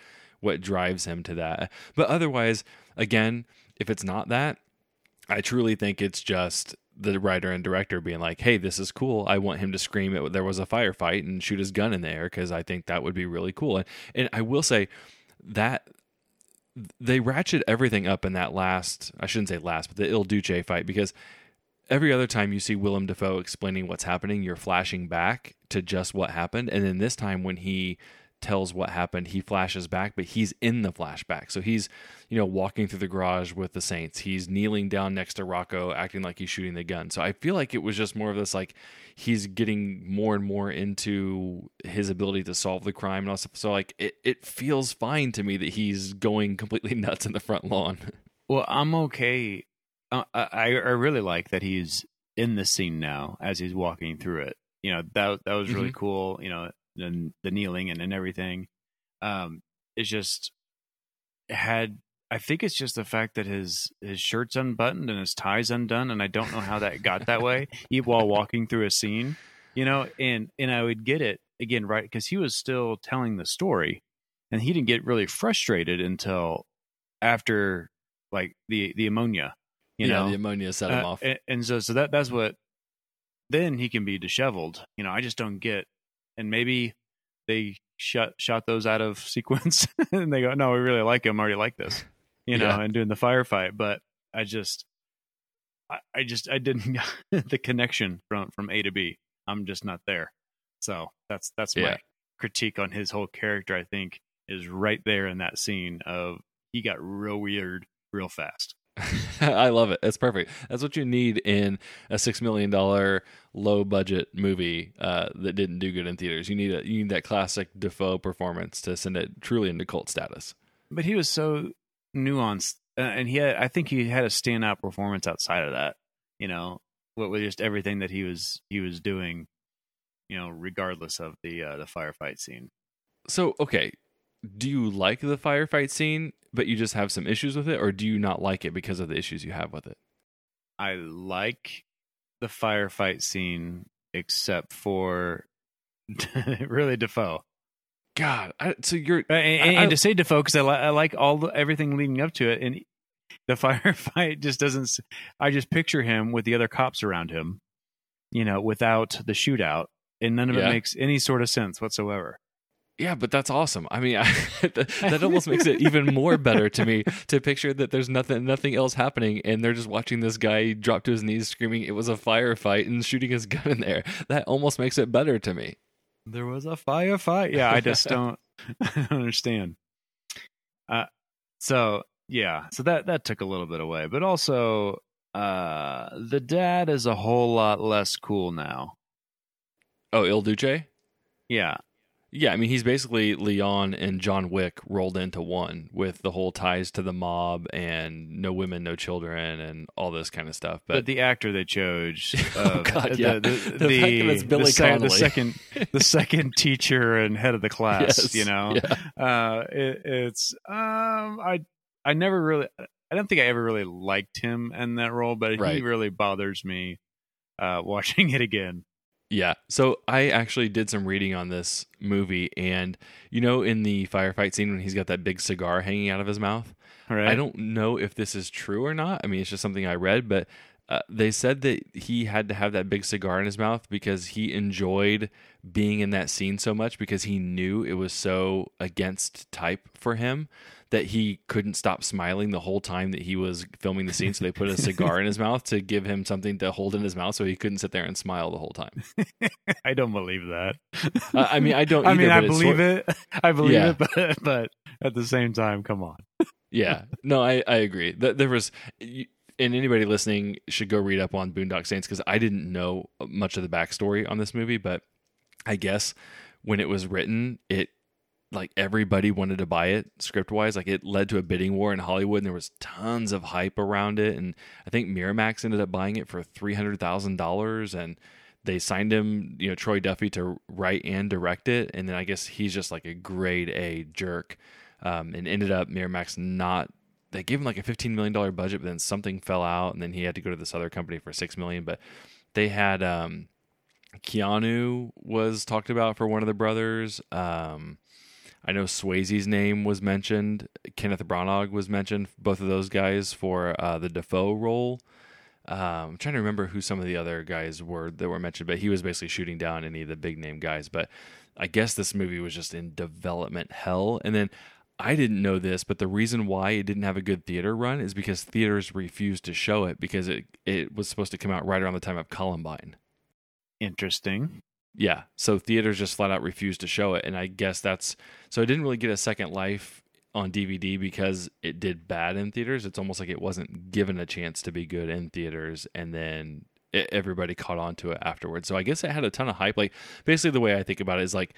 what drives him to that. But otherwise, again, if it's not that, I truly think it's just the writer and director being like, "Hey, this is cool. I want him to scream it. There was a firefight and shoot his gun in there because I think that would be really cool." And and I will say that they ratchet everything up in that last I shouldn't say last, but the Il Duce fight because every other time you see Willem Dafoe explaining what's happening, you're flashing back to just what happened. And then this time when he tells what happened, he flashes back, but he's in the flashback. So he's, you know, walking through the garage with the Saints. He's kneeling down next to Rocco, acting like he's shooting the gun. So I feel like it was just more of this like he's getting more and more into his ability to solve the crime and all stuff. So like it, it feels fine to me that he's going completely *laughs* nuts in the front lawn. Well, I'm okay. Uh, I I really like that he's in the scene now as he's walking through it. You know that that was really mm-hmm. cool. You know the, the kneeling and, and everything. um, is just had. I think it's just the fact that his his shirt's unbuttoned and his tie's undone, and I don't know how that got that way. *laughs* While walking through a scene, you know, and and I would get it again, right? Because he was still telling the story, and he didn't get really frustrated until after like the the ammonia, you yeah, know, the ammonia set him Uh, off. and, and so so that that's what then he can be disheveled. You know, I just don't get. And maybe they shot shot those out of *laughs* sequence, and they go, "No, we really like him. Already like this." You know, Yeah. and doing the firefight. But I just, I, I just, I didn't *laughs* the connection from from A to B. I'm just not there. So that's that's Yeah. my critique on his whole character. I think is right there in that scene of he got real weird real fast. *laughs* I love it. That's perfect. That's what you need in a six million dollar low budget movie uh, that didn't do good in theaters. You need a you need that classic Dafoe performance to send it truly into cult status. but he was so nuanced uh, and he had i think he had a standout performance outside of that you know what with just everything that he was he was doing you know regardless of the uh the firefight scene So okay, do you like the firefight scene, but you just have some issues with it, or do you not like it because of the issues you have with it? i like the firefight scene except for *laughs* really dafoe God, I, so you're Uh, and, and, I- and to say dafoe because I, li- I like all the, everything leading up to it and the *laughs* firefight just doesn't i just picture him with the other cops around him you know without the shootout and none of Yeah. it makes any sort of sense whatsoever Yeah, but that's awesome. I mean, I, *laughs* that, *laughs* that almost makes it even more better to me to picture that there's nothing nothing else happening, and they're just watching this guy drop to his knees, screaming it was a firefight, and shooting his gun in there. That almost makes it better to me. There was a firefight yeah i just *laughs* don't I *laughs* don't understand. Uh so yeah so that that took a little bit away but also uh the dad is a whole lot less cool now. Oh, Il Duce. yeah Yeah, I mean he's basically Leon and John Wick rolled into one with the whole ties to the mob and no women, no children, and all this kind of stuff. but, But, the actor they chose *laughs* Oh, uh, God, the, yeah. the, The the, fact that it's Billy the, Connolly. the second the *laughs* second teacher and head of the class Yes, you know yeah. uh it, it's um i i never really i don't think i ever really liked him in that role but Right. he really bothers me uh *laughs* watching it again Yeah. So I actually did some reading on this movie, and you know, in the firefight scene when he's got that big cigar hanging out of his mouth, right I don't know if this is true or not. I mean, it's just something I read, but uh, they said that he had to have that big cigar in his mouth because he enjoyed being in that scene so much because he knew it was so against type for him that he couldn't stop smiling the whole time that he was filming the scene. So they put a cigar in his *laughs* mouth to give him something to hold in his mouth so he couldn't sit there and smile the whole time. *laughs* i don't believe that Uh, I mean, I don't *laughs* i mean i believe sort- it i believe Yeah. it but but at the same time come on yeah no i i agree Th- there was you- and anybody listening should go read up on boondock saints because i didn't know much of the backstory on this movie but i guess when it was written it like everybody wanted to buy it script wise like it led to a bidding war in hollywood and there was tons of hype around it and i think miramax ended up buying it for $300000 and they signed him you know troy duffy to write and direct it and then i guess he's just like a grade a jerk um, and ended up Miramax not. They gave him like a fifteen million dollar budget, but then something fell out, and then he had to go to this other company for six million. But they had um, Keanu was talked about for one of the brothers. Um, I know Swayze's name was mentioned. Kenneth Branagh was mentioned. Both of those guys for uh, the Dafoe role. Um, I'm trying to remember who some of the other guys were that were mentioned, but he was basically shooting down any of the big name guys. But I guess this movie was just in development hell. And then I didn't know this, but the reason why it didn't have a good theater run is because theaters refused to show it because it it was supposed to come out right around the time of Columbine. interesting Yeah, so theaters just flat out refused to show it, and I guess that's so it didn't really get a second life on DVD because it did bad in theaters. It's almost like it wasn't given a chance to be good in theaters, and then everybody caught on to it afterwards. So I guess it had a ton of hype. Like basically, the way I think about it is like,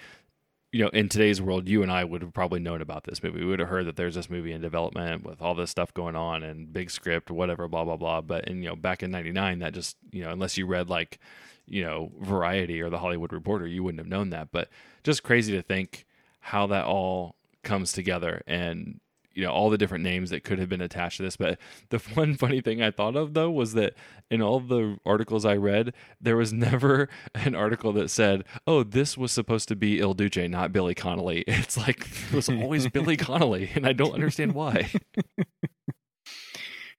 you know, in today's world, you and I would have probably known about this movie. We would have heard that there's this movie in development with all this stuff going on and big script, whatever, blah blah blah. But and you know, back in '99, that just you know, unless you read like you know Variety or the Hollywood Reporter, you wouldn't have known that. But just crazy to think how that all comes together and you know all the different names that could have been attached to this but the *laughs* one funny thing i thought of though was that in all the articles i read there was *laughs* never an article that said oh this was supposed to be il duce not billy connolly. *laughs* It's like it was always billy connolly and i don't understand why.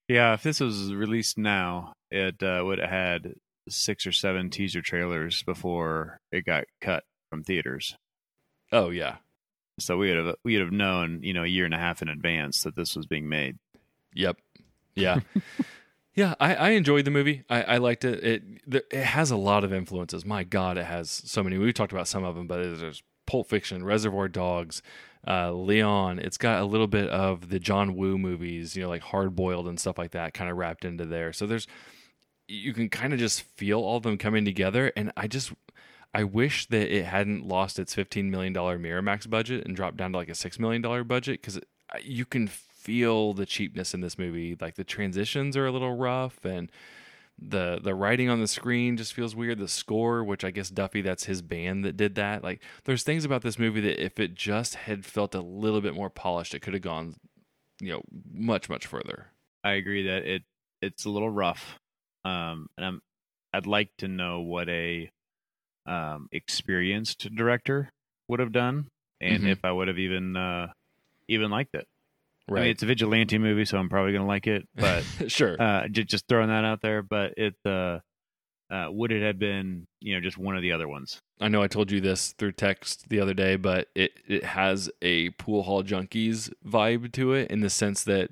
Yeah, if this was released now, it uh, would have had six or seven teaser trailers before it got cut from theaters. oh yeah So we would have we would have known, you know, a year and a half in advance that this was being made. Yep. Yeah. *laughs* yeah. I, I enjoyed the movie. I, I liked it. It it has a lot of influences. My God, it has so many. We talked about some of them, but there's Pulp Fiction, Reservoir Dogs, uh, Leon. It's got a little bit of the John Woo movies, you know, like Hard Boiled and stuff like that, kind of wrapped into there. So there's you can kind of just feel all of them coming together, and I just. I wish that it hadn't lost its $15 million Miramax budget and dropped down to like a $6 million budget because you can feel the cheapness in this movie. Like the transitions are a little rough and the the writing on the screen just feels weird. The score, which I guess Duffy, that's his band that did that. Like there's things about this movie that if it just had felt a little bit more polished, it could have gone, you know, much, much further. I agree that it it's a little rough. Um and I'm I'd like to know what a um experienced director would have done and Mhm. if I would have even uh even liked it. Right. I mean, it's a vigilante movie, so I'm probably going to like it, but *laughs* sure. uh, just, just throwing that out there. But it uh, uh, would it have been you know just one of the other ones? I know I told you this through text the other day, but it, it has a pool hall junkies vibe to it in the sense that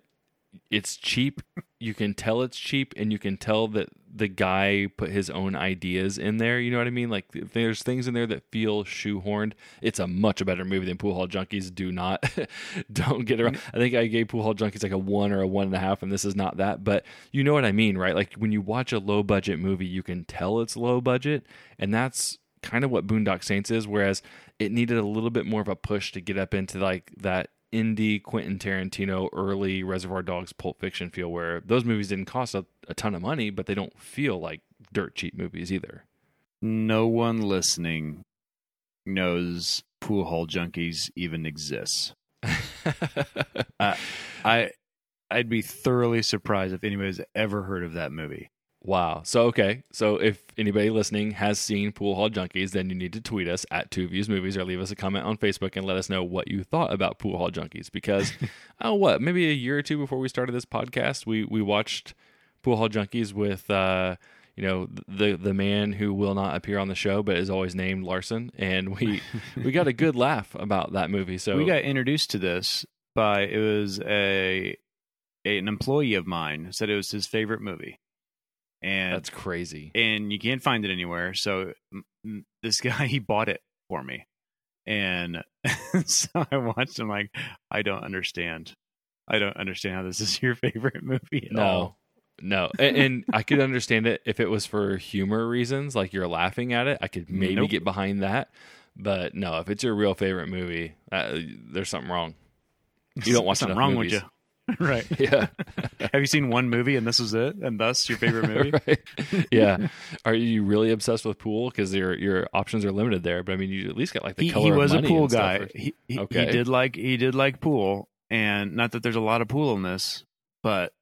it's cheap. You can tell it's cheap, and you can tell that the guy put his own ideas in there. You know what I mean? Like there's things in there that feel shoehorned. It's a much better movie than Pool Hall Junkies. Do not, *laughs* don't get around. I think I gave Pool Hall Junkies like a one or a one and a half, and this is not that. But you know what I mean, right? Like when you watch a low budget movie, you can tell it's low budget, and that's kind of what Boondock Saints is. Whereas it needed a little bit more of a push to get up into like that indie Quentin Tarantino early Reservoir Dogs Pulp Fiction feel where those movies didn't cost a, a ton of money, but they don't feel like dirt cheap movies either. No one listening knows pool hall junkies even exists. *laughs* Uh, I I'd be thoroughly surprised if anybody's ever heard of that movie. Wow. So okay. So if anybody listening has seen Pool Hall Junkies, then you need to tweet us at Two Views Movies or leave us a comment on Facebook and let us know what you thought about Pool Hall Junkies. Because oh *laughs* what, maybe a year or two before we started this podcast, we we watched Pool Hall Junkies with uh you know the the man who will not appear on the show but is always named Larson and we we got a good laugh about that movie. So we got introduced to this by it was a, a an employee of mine said it was his favorite movie, and that's crazy. and you can't find it anywhere. So m- this *laughs* guy he bought it for me, and *laughs* so I watched him like I don't understand. I don't understand how this is your *laughs* favorite movie at No. all. No, and, and I could understand it if it was for humor reasons, like you're laughing at it. I could maybe Nope. get behind that, but no, if it's your real favorite movie, uh, there's something wrong. You don't watch something wrong movies. with you, *laughs* right? *laughs* Yeah, *laughs* Have you seen one movie and this is it, and thus your favorite movie? right. Yeah, are you really obsessed with pool? Because your your options are limited there. But I mean, you at least got like the he, color. he was a pool guy. He, he, Okay. he did like he did like pool, and not that there's a lot of pool in this, but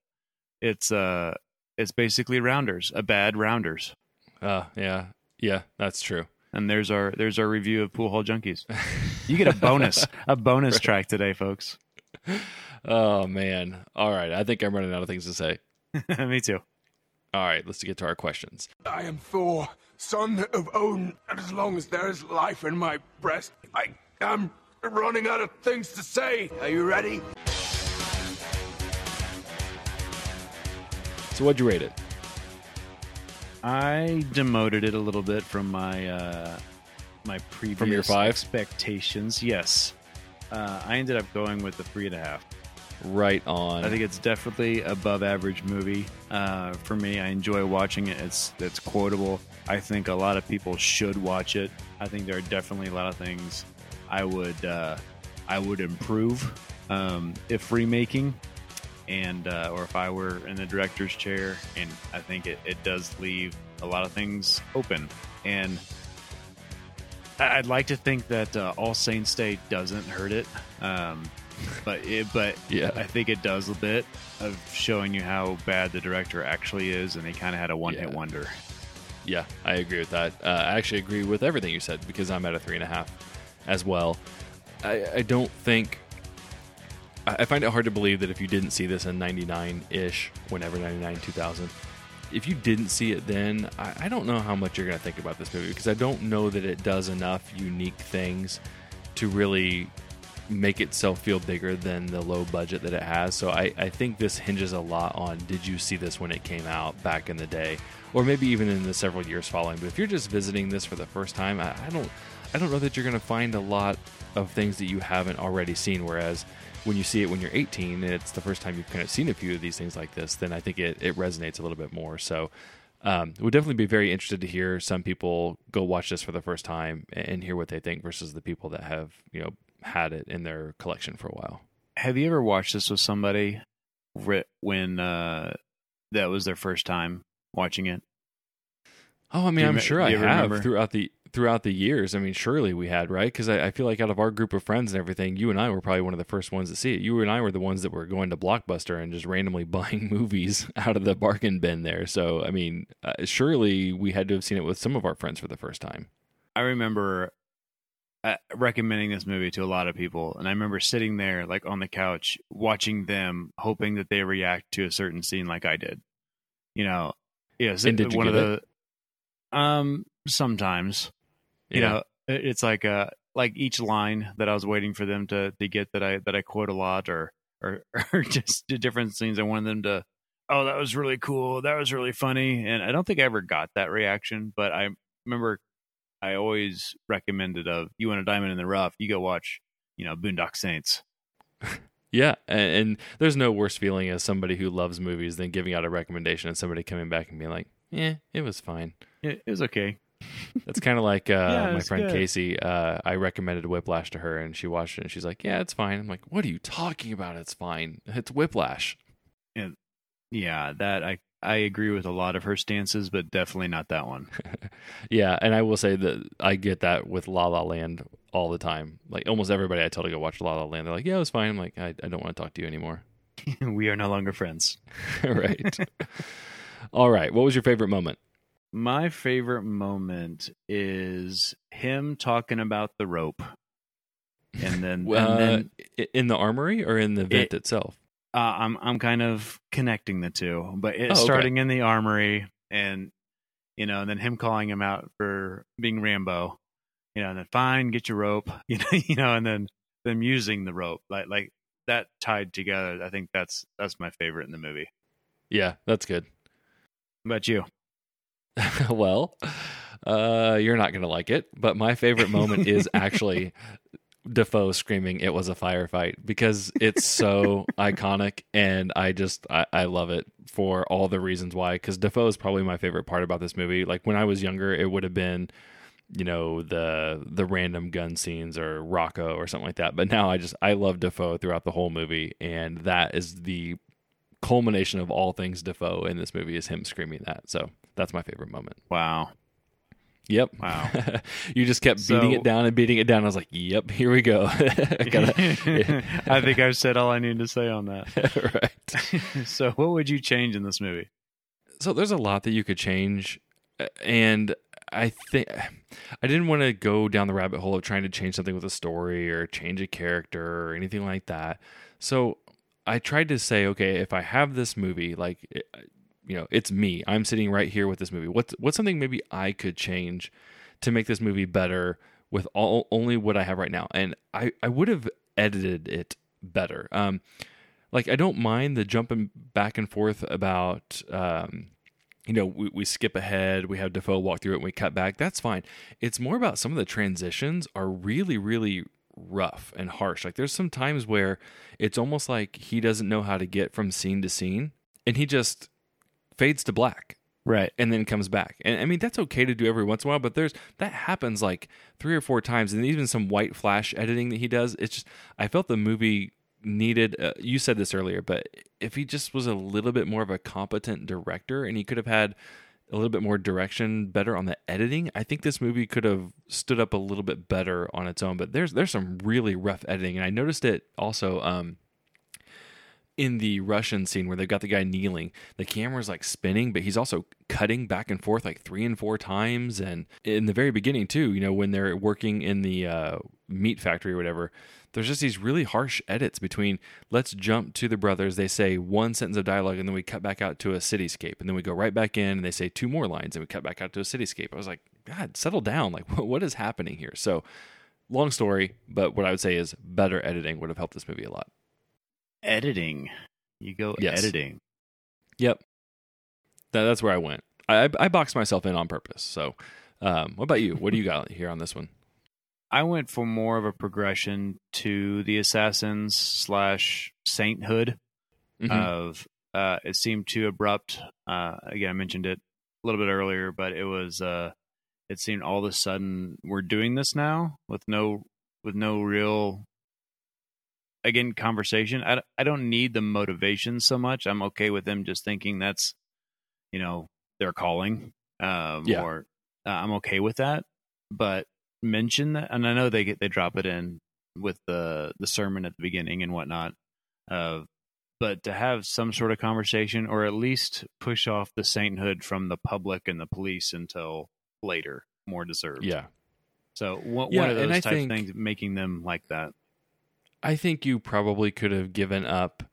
it's uh it's basically rounders, a bad rounders. Uh, yeah, yeah, that's true. And there's our there's our review of Pool Hall Junkies. You get a bonus a bonus track today, folks. Oh man. All right, I think I'm running out of things to say. *laughs* Me too. All right, let's get to our questions. I am Thor, son of Odin, and as long as there is life in my breast, I am running out of things to say. Are you ready? So, what'd you rate it? I demoted it a little bit from my uh my previous your five? expectations. Yes. Uh, I ended up going with the three and a half. Right on. I think it's definitely above average movie. Uh, for me, I enjoy watching it. It's it's quotable. I think a lot of people should watch it. I think there are definitely a lot of things I would uh, I would improve um, if remaking, and uh, or if I were in the director's chair. And I think it, it does leave a lot of things open. And I'd like to think that uh, All Saints Day doesn't hurt it, um, but it, but Yeah. I think it does a bit of showing you how bad the director actually is, and he kind of had a one hit Yeah. wonder. Yeah, I agree with that. Uh, I actually agree with everything you said because I'm at a three and a half as well. I, I don't think. I I find it hard to believe that if you didn't see this in 99 ish, whenever 99, 2000, if you didn't see it then, I, I don't know how much you're going to think about this movie because I don't know that it does enough unique things to really make itself feel bigger than the low budget that it has. So I, I think this hinges a lot on did you see this when it came out back in the day, or maybe even in the several years following. But if you're just visiting this for the first time, I, I don't I don't know that you're going to find a lot of things that you haven't already seen. Whereas when you see it when you're 18 and it's the first time you've kind of seen a few of these things like this, then I think it, it resonates a little bit more. So um, would definitely be very interested to hear some people go watch this for the first time and hear what they think versus the people that have you know had it in their collection for a while. Have you ever watched this with somebody when uh, that was their first time watching it? Oh, I mean, I'm me- sure I have remember? throughout the throughout the years. I mean, surely we had right because I, I feel like out of our group of friends and everything, you and I were probably one of the first ones to see it. You and I were the ones that were going to Blockbuster and just randomly *laughs* buying movies out of the bargain bin there. So, I mean, uh, surely we had to have seen it with some of our friends for the first time. I remember uh, recommending this movie to a lot of people, and I remember sitting there, like on the couch, watching them, hoping that they react to a certain scene like I did. You know, yes, And did you one of the um sometimes, you Yeah. know, it's like uh like each line that I was waiting for them to to get that I that I quote a lot, or or *laughs* or just different scenes I wanted them to. Oh, that was really cool. That was really funny, and I don't think I ever got that reaction, but I remember I always recommended of you want a diamond in the rough, you go watch, you know, Boondock Saints. *laughs* Yeah, and, and there's no worse feeling as somebody who loves movies than giving out a recommendation and somebody coming back and being like, "Yeah, it was fine." It was okay. That's kind of like uh, Yeah, my friend good. Casey. Uh, I recommended Whiplash to her, and she watched it, and she's like, "Yeah, it's fine." I'm like, "What are you talking about? It's fine. It's Whiplash." Yeah, that I I agree with a lot of her stances, but definitely not that one. *laughs* yeah, and I will say that I get that with La La Land all the time. Like almost everybody I tell to go watch La La Land, they're like, "Yeah, it was fine." I'm like, "I, I don't want to talk to you anymore." *laughs* *laughs* we are no longer friends. right. all right. What was your favorite moment? My favorite moment is him talking about the rope. And then, Uh, and then i- in the armory or in the vent It- itself? uh, I'm I'm kind of connecting the two, but Oh, okay. starting in the armory, and you know, and then him calling him out for being Rambo, you know, and then fine, get your rope, *laughs* you know, you know, and then them using the rope, like like that tied together. I think that's that's my favorite in the movie. Yeah, that's good. How about you? *laughs* well, uh, you're not going to like it, but my favorite moment is *laughs* actually Dafoe screaming, "It was a firefight," because it's so *laughs* iconic, and I just I, I love it for all the reasons why. Because Dafoe is probably my favorite part about this movie. Like when I was younger, it would have been you know the the random gun scenes or Rocco or something like that. But now I just I love Dafoe throughout the whole movie, and that is the culmination of all things Dafoe in this movie is him screaming that. So that's my favorite moment. Wow, Yep. Wow. *laughs* you just kept beating So- it down and beating it down. I was like, "Yep, here we go." *laughs* *laughs* I think I've said all I need to say on that. right. so, what would you change in this movie? So there's a lot that you could change, and I think I didn't want to go down the rabbit hole of trying to change something with a story or change a character or anything like that. So I tried to say, okay, if I have this movie, like you know, it's me. I'm sitting right here with this movie. What's what's something maybe I could change to make this movie better with all only what I have right now? And I I would have edited it better. Um, like I don't mind the jumping back and forth about um, you know, we, we skip ahead, we have Dafoe walk through it, and we cut back. That's fine. It's more about some of the transitions are really, really rough and harsh. Like there's some times where it's almost like he doesn't know how to get from scene to scene, and he just fades to black Right. and then comes back. And I mean that's okay to do every once in a while, but there's that happens like three or four times, and even some white flash editing that he does. It's just I felt the movie needed. Uh, you said this earlier, but if he just was a little bit more of a competent director, and he could have had a little bit more direction, better on the editing, I think this movie could have stood up a little bit better on its own. But there's there's some really rough editing, and I noticed it also. Um, in the Russian scene where they've got the guy kneeling, the camera's like spinning, but he's also cutting back and forth like three and four times. And in the very beginning, too, you know, when they're working in the uh, meat factory or whatever, there's just these really harsh edits between let's jump to the brothers. They say one sentence of dialogue and then we cut back out to a cityscape. And then we go right back in and they say two more lines and we cut back out to a cityscape. I was like, God, settle down. Like, *laughs* what is happening here? So, long story, but what I would say is better editing would have helped this movie a lot. Editing. You go Yes. editing. Yep. That, that's where I went. I, I, I boxed myself in on purpose. So, um, what about you? What do you got here on this one? *laughs* I went for more of a progression to the assassins slash sainthood Mhm. of uh, it seemed too abrupt. Uh, again, I mentioned it a little bit earlier, but it was uh, it seemed all of a sudden we're doing this now with no with no real again conversation. I I don't need the motivation so much. I'm okay with them just thinking that's you know their calling. Um, Yeah. Or uh, I'm okay with that, but mention that, and I know they get they drop it in with the the sermon at the beginning and whatnot. Uh, but to have some sort of conversation, or at least push off the sainthood from the public and the police until later, more deserved. yeah. So one, Yeah, one of those type think- things, making them like that. I think you probably could have given up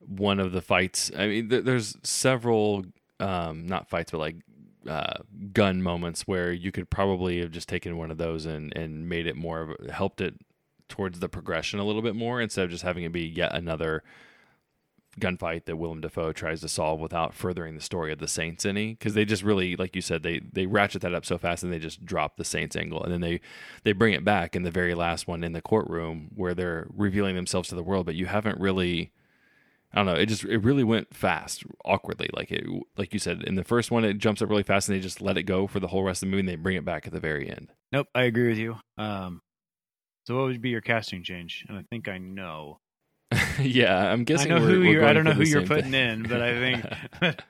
one of the fights. I mean, th- there's several, um, not fights, but like uh, gun moments where you could probably have just taken one of those and, and made it more of helped it towards the progression a little bit more instead of just having it be yet another gunfight that Willem Dafoe tries to solve without furthering the story of the Saints any because they just really like you said they they ratchet that up so fast and they just drop the Saints angle and then they they bring it back in the very last one in the courtroom where they're revealing themselves to the world but you haven't really I don't know it just it really went fast awkwardly like it like you said in the first one it jumps up really fast and they just let it go for the whole rest of the movie and they bring it back at the very end Nope, I agree with you. Um, so what would be your casting change? And I think I know. *laughs* yeah I'm guessing. I know who you're. I don't know who you're putting thing. in, but I think, *laughs* *laughs* but,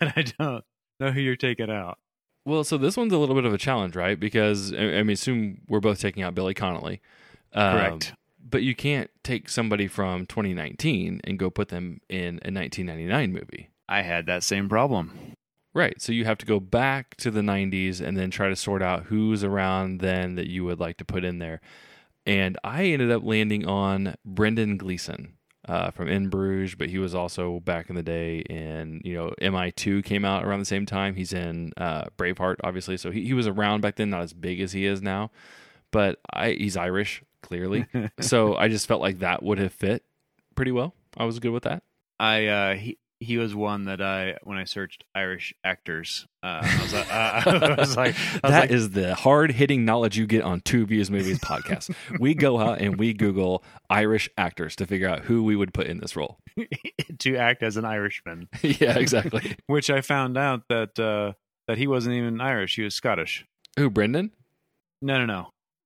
I don't know who you're taking out. Well, so this one's a little bit of a challenge, right? Because I I mean, assume we're both taking out Billy Connolly. Um, Correct. But you can't take somebody from 2019 and go put them in a 1999 movie. I had that same problem. Right. So you have to go back to the 90s and then try to sort out who's around then that you would like to put in there. And I ended up landing on Brendan Gleeson uh, from In Bruges, but he was also back in the day in, you know, MI2 came out around the same time. He's in uh, Braveheart, obviously. So he, he was around back then, not as big as he is now. But I, he's Irish, clearly. *laughs* so I just felt like that would have fit pretty well. I was good with that. I uh, he he was one that I when I searched Irish actors, uh, I was like, uh, *laughs* I was like, I was That like, is the hard hitting knowledge you get on Two Views Movies podcast. *laughs* we go out and we Google Irish actors to figure out who we would put in this role. *laughs* to act as an Irishman, yeah, exactly. which I found out that uh, that he wasn't even Irish; he was Scottish. Who, Brendan? No, no,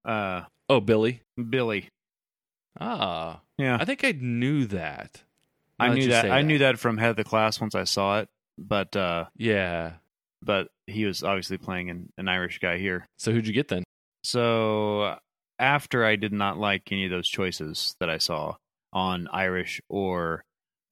no. Uh, Oh, Billy. Billy. Ah, Yeah, I think I knew that. I knew you that. I knew that from head of the class once I saw it, but uh, Yeah. but he was obviously playing an, an Irish guy here. So who'd you get then? So after I did not like any of those choices that I saw on Irish or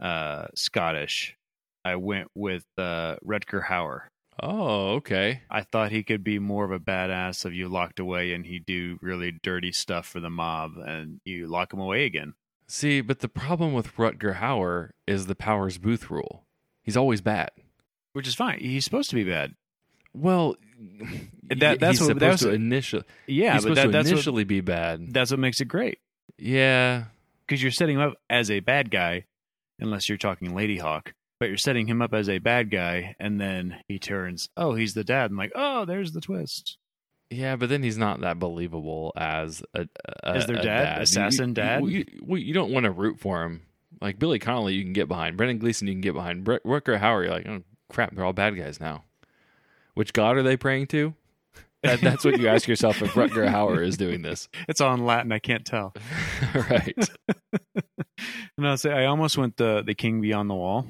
uh, Scottish, I went with uh, Rutger Hauer. Oh, okay. I thought he could be more of a badass if you locked away and he do really dirty stuff for the mob and you lock him away again. See, but the problem with Rutger Hauer is the Powers Boothe rule. He's always bad. Which is fine. He's supposed to be bad. Well, That- that's he's what- supposed that's to initially. Yeah, he's but supposed that, to that's what, initially be bad. that's what makes it great Yeah, because you're setting him up as a bad guy, unless you're talking Ladyhawke. But you're setting him up as a bad guy, and then he turns, oh, he's the dad. I'm like, oh, there's the twist. Yeah, but then he's not that believable as a, a As their dad? You- Assassin you, dad? You, you, you don't want to root for him. Like Billy Connolly, you can get behind. Brendan Gleeson, you can get behind. Brett Rutger Hauer, you're like, oh crap, they're all bad guys now. Which god are they praying to? *laughs* That, that's what you ask yourself if Rutger Hauer is doing this, *laughs* It's all in Latin. I can't tell. *laughs* right? And I'll say I almost went the the King Beyond the Wall,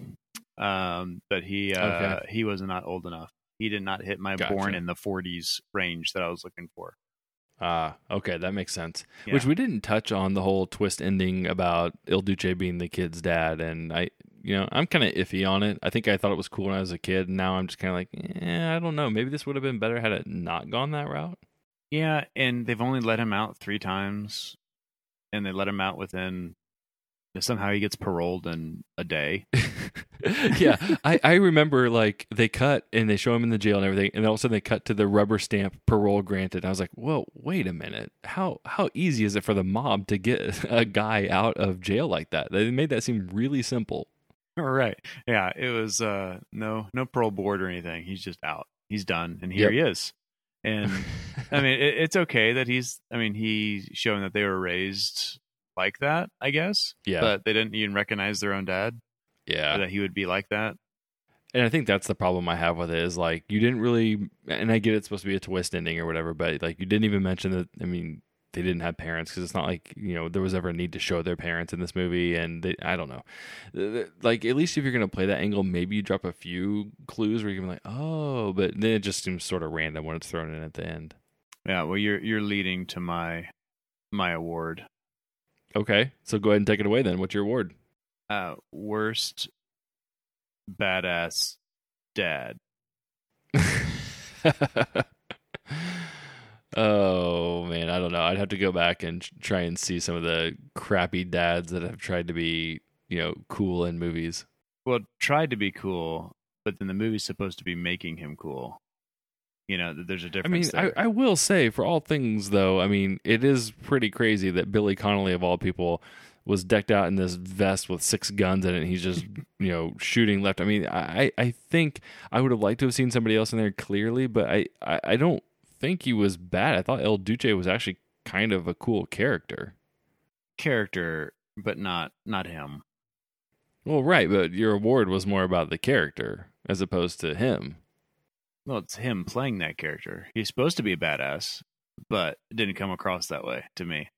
um, but he uh, Okay. he was not old enough. He did not hit my Gotcha. born in the 40s range that I was looking for. Ah, okay, that makes sense. Yeah. Which we didn't touch on the whole twist ending about Il Duce being the kid's dad, and I, you know, I'm kind of iffy on it. I think I thought it was cool when I was a kid, and now I'm just kind of like, eh, I don't know. Maybe this would have been better had it not gone that route. Yeah, and they've only let him out three times, and they let him out within. Somehow he gets paroled in a day. *laughs* yeah, I, I remember like they cut and they show him in the jail and everything, and all of a sudden they cut to the rubber stamp parole granted. I was like, whoa, wait a minute, how how easy is it for the mob to get *laughs* a guy out of jail like that? They made that seem really simple. *laughs* right. Yeah, it was uh no no parole board or anything. He's just out. He's done, and here Yep. he is. And I mean, it, it's okay that he's. I mean, he's showing that they were raised like that. I guess. Yeah, But they didn't even recognize their own dad. yeah. That he would be like that. And I think that's the problem I have with it is like you didn't really, and I get it's supposed to be a twist ending or whatever, but like you didn't even mention that. I mean, they didn't have parents because it's not like you know there was ever a need to show their parents in this movie, and they, I don't know. Like at least if you're gonna play that angle, maybe you drop a few clues where you can be like, oh, but then it just seems sort of random when it's thrown in at the end. Yeah. Well, you're you're leading to my my award. Okay, so go ahead and take it away then. What's your award? Uh, worst badass dad. *laughs* oh man, I don't know. I'd have to go back and try and see some of the crappy dads that have tried to be, you know, cool in movies. Well, tried to be cool, but then the movie's supposed to be making him cool. You know, there's a difference. mean, I. I will say, for all things though, I mean, it is pretty crazy that Billy Connolly of all people was decked out in this vest with six guns in it. And he's just, *laughs* you know, shooting left. I mean, I, I think I would have liked to have seen somebody else in there clearly, but I, I, I don't think he was bad. I thought Il Duce was actually kind of a cool character. character, but not not him. Well, right, but your award was more about the character as opposed to him. Well, it's him playing that character. He's supposed to be a badass, but it didn't come across that way to me.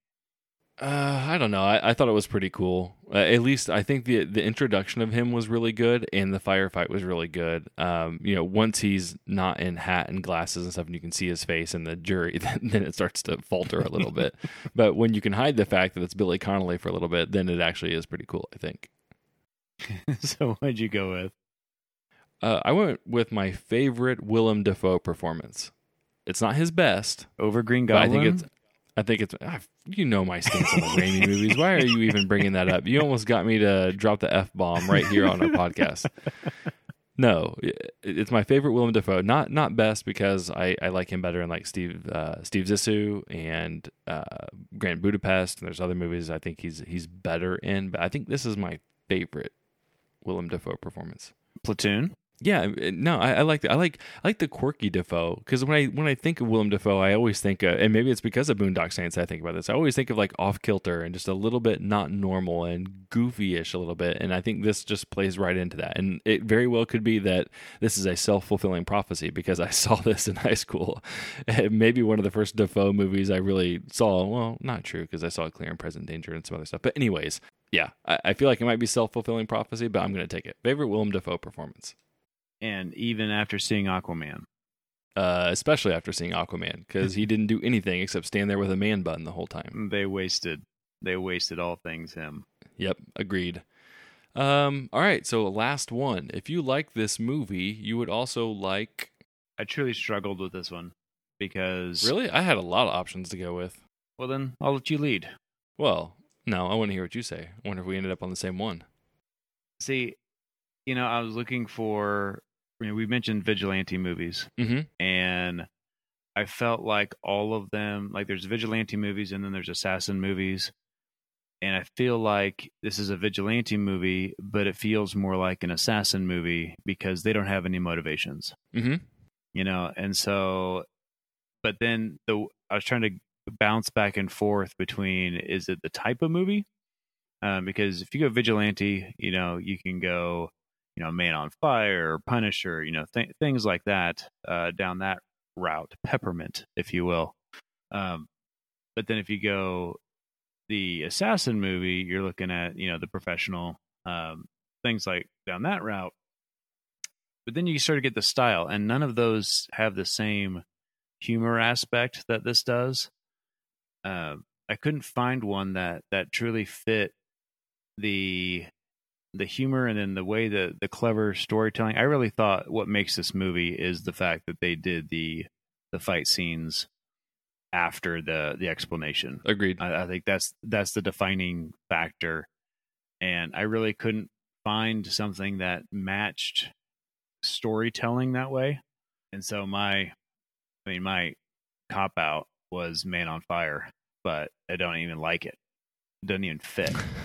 Uh, I don't know. I, I thought it was pretty cool. Uh, at least I think the the introduction of him was really good, and the firefight was really good. Um, you know, once he's not in hat and glasses and stuff, and you can see his face and the jury, *laughs* then, then it starts to falter a little bit. *laughs* But when you can hide the fact that it's Billy Connolly for a little bit, then it actually is pretty cool. I think. *laughs* so what'd you go with? Uh, I went with my favorite Willem Dafoe performance. It's not his best, Over Green but I think it's. I think it's. ah, You know my stance on the Raimi *laughs* movies. Why are you even bringing that up? You almost got me to drop the f bomb right here on our podcast. *laughs* No, it's my favorite Willem Dafoe. Not not best because I, I like him better in like Steve uh, Steve Zissou and uh, Grand Budapest. And there's other movies I think he's he's better in. But I think this is my favorite Willem Dafoe performance. Platoon. Yeah, uh, no, I, I like the, I like I like the quirky Dafoe because when I when I think of Willem Dafoe, I always think, of, and maybe it's because of Boondock Saints. I think about this. I always think of like off kilter and just a little bit not normal and goofy-ish a little bit, and I think this just plays right into that. And it very well could be that this is a self fulfilling prophecy because I *laughs* saw this in high school. *laughs* Maybe one of the first Dafoe movies I really saw. Well, not true because I saw Clear and Present Danger and some other stuff. But anyways, yeah, I, I feel like it might be self fulfilling prophecy, but I'm going to take it. Favorite Willem Dafoe performance. And even after seeing Aquaman, uh, especially after seeing Aquaman, because he didn't do anything except stand there with a man bun the whole time. they wasted they wasted all things him. Yep, agreed. Um, all right, so last one. If you like this movie, you would also like. I truly struggled with this one because Really, I had a lot of options to go with. Well, then I'll let you lead. Well, no, I want to hear what you say. I wonder if we ended up on the same one. See, you know, I was looking for. I mean, we mentioned vigilante movies, Mm-hmm. and I felt like all of them, like there's vigilante movies and then there's assassin movies. And I feel like this is a vigilante movie, but it feels more like an assassin movie because they don't have any motivations, Mm-hmm. you know? And so, but then the, I was trying to bounce back and forth between is it the type of movie? Um, because if you go vigilante, you know, you can go, you know, Man on Fire, Punisher, you know, th- things like that uh, down that route, peppermint, if you will. Um, but then if you go the assassin movie, you're looking at you know the professional um, things like down that route. but then you sort of get the style, and none of those have the same humor aspect that this does. Uh, I couldn't find one that that truly fit the the humor and then the way the the clever storytelling. I really thought what makes this movie is the fact that they did the the fight scenes after the the explanation. Agreed. I, I think that's that's the defining factor, and I really couldn't find something that matched storytelling that way. And so my, I mean, my cop out was Man on Fire, but I don't even like it. It doesn't even fit. *laughs*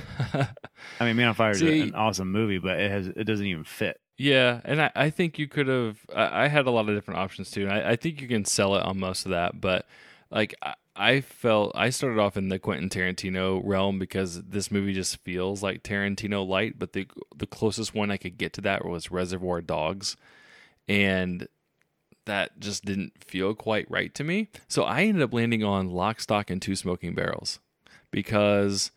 I mean, Man on Fire is an awesome movie, but it has it doesn't even fit. Yeah, and I, I think you could have. I, I had a lot of different options too, and I, I think you can sell it on most of that. But like, I, I felt I started off in the Quentin Tarantino realm because this movie just feels like Tarantino light. But the the closest one I could get to that was Reservoir Dogs, and that just didn't feel quite right to me. So I ended up landing on Lock, Stock, and Two Smoking Barrels because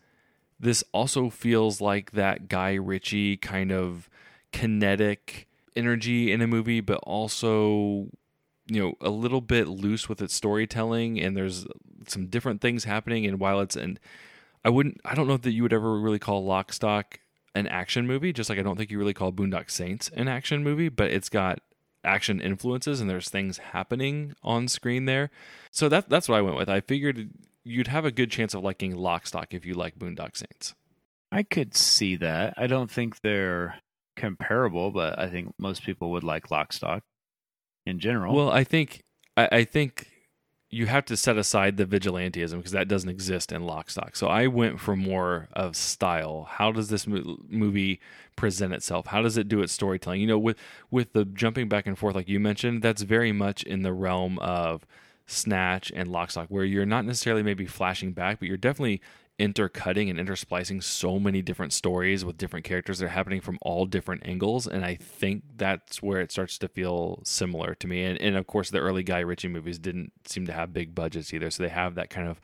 this also feels like that Guy Ritchie kind of kinetic energy in a movie, but also, you know, a little bit loose with its storytelling. And there's some different things happening. And while it's and I wouldn't, I don't know that you would ever really call Lock, Stock an action movie, just like I don't think you really call Boondock Saints an action movie, but it's got action influences and there's things happening on screen there. So that that's what I went with. I figured you'd have a good chance of liking Lock, Stock if you like Boondock Saints. I could see that. I don't think they're comparable, but I think most people would like Lock, Stock in general. Well, I think I, I think you have to set aside the vigilantism because that doesn't exist in Lock, Stock. So I went for more of style. How does this mo- movie present itself? How does it do its storytelling? You know, with with the jumping back and forth, like you mentioned, that's very much in the realm of Snatch and Lock, Stock, where you're not necessarily maybe flashing back, but you're definitely intercutting and intersplicing so many different stories with different characters that are happening from all different angles. And I think that's where it starts to feel similar to me. And, and of course, the early Guy Ritchie movies didn't seem to have big budgets either. So they have that kind of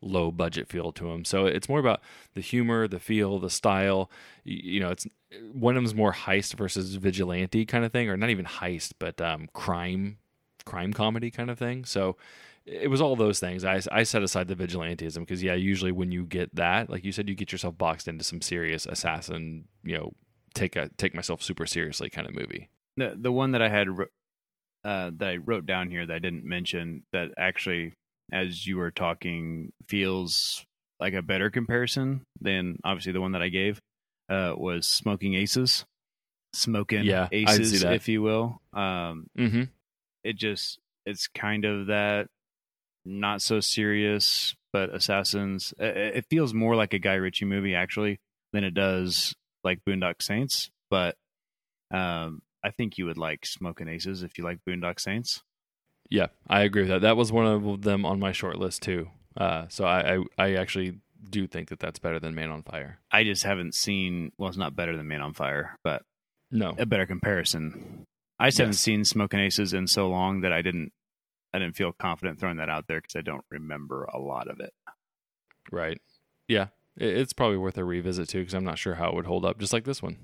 low budget feel to them. So it's more about the humor, the feel, the style. You, you know, it's one of them's more heist versus vigilante kind of thing, or not even heist, but um, crime, crime comedy kind of thing. So it was all those things. I, I set aside the vigilantism because yeah, usually when you get that, like you said, you get yourself boxed into some serious assassin, you know, take a take myself super seriously kind of movie. the the one that I had uh, that I wrote down here that I didn't mention that actually, as you were talking, feels like a better comparison than obviously the one that I gave uh, was Smoking Aces, Smoking Yeah, Aces, if you will. Um, Mm-hmm. It just it's kind of that not so serious but assassins it, it feels more like a guy ritchie movie actually than it does like boondock saints but um i think you would like smoking aces if you like boondock saints Yeah, I agree with that. That was one of them on my short list too. Uh, so I, I I actually do think that that's better than Man on Fire. i just haven't seen well it's not better than man on fire but No, a better comparison i just haven't seen smoking aces in so long that i didn't i didn't feel confident throwing that out there because i don't remember a lot of it. Right? Yeah, it's probably worth a revisit too because I'm not sure how it would hold up, just like this one.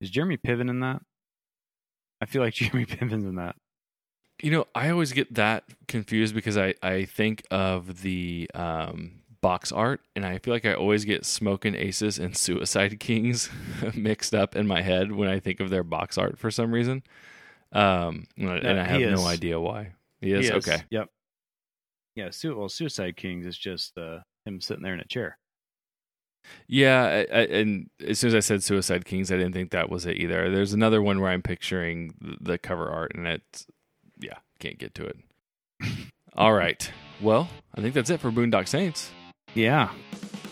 is jeremy piven in that? I feel like *laughs* jeremy piven's in that. You know, I always get that confused because I, I think of the um, box art, and I feel like I always get Smoking Aces and *laughs* Suicide Kings *laughs* mixed up in my head when I think of their box art for some reason. Um, and I, and I have no idea why. He is? He okay. Yep. Yeah. Su- well, Suicide Kings is just uh, him sitting there in a chair. Yeah, I, I, and as soon as I said Suicide Kings, I didn't think that was it either. There's another one where I'm picturing the cover art, and it's yeah, can't get to it. *laughs* All right. Well, I think that's it for Boondock Saints. Yeah.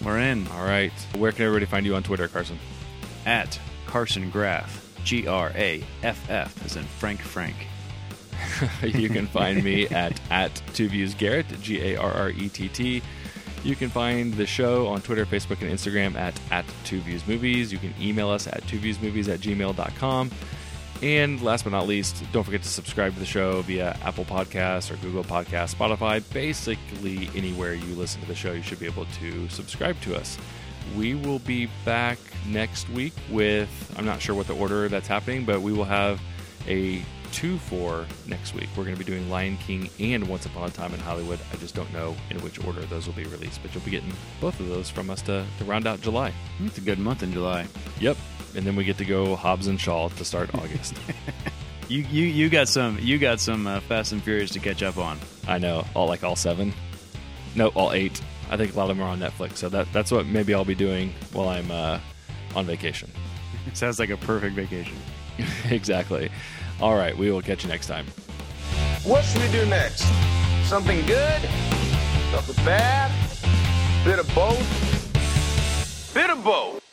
We're in All right. Where can everybody find you on Twitter, Carson? at Carson Graff. G R A F F as in Frank Frank. *laughs* you can find me *laughs* at at Two Views Garrett, G A R R E T T. You can find the show on Twitter, Facebook, and Instagram at at Two Views Movies. You can email us at twoviewsmovies at gmail.com. And last but not least, don't forget to subscribe to the show via Apple Podcasts or Google Podcasts, Spotify. Basically, anywhere you listen to the show, you should be able to subscribe to us. We will be back next week with, I'm not sure what the order that's happening, but we will have a two for next week. We're going to be doing Lion King and Once Upon a Time in Hollywood. I just don't know in which order those will be released, but you'll be getting both of those from us to, to round out July. It's a good month in July. Yep. And then we get to go Hobbs and Shaw to start August. *laughs* You you you got some you got some uh, Fast and Furious to catch up on. I know, all like all seven. No, all eight. I think a lot of them are on Netflix, so that that's what maybe I'll be doing while I'm uh, on vacation. *laughs* Sounds like a perfect vacation. *laughs* exactly. All right, we will catch you next time. What should we do next? Something good? Something bad? Bit of both? Bit of both.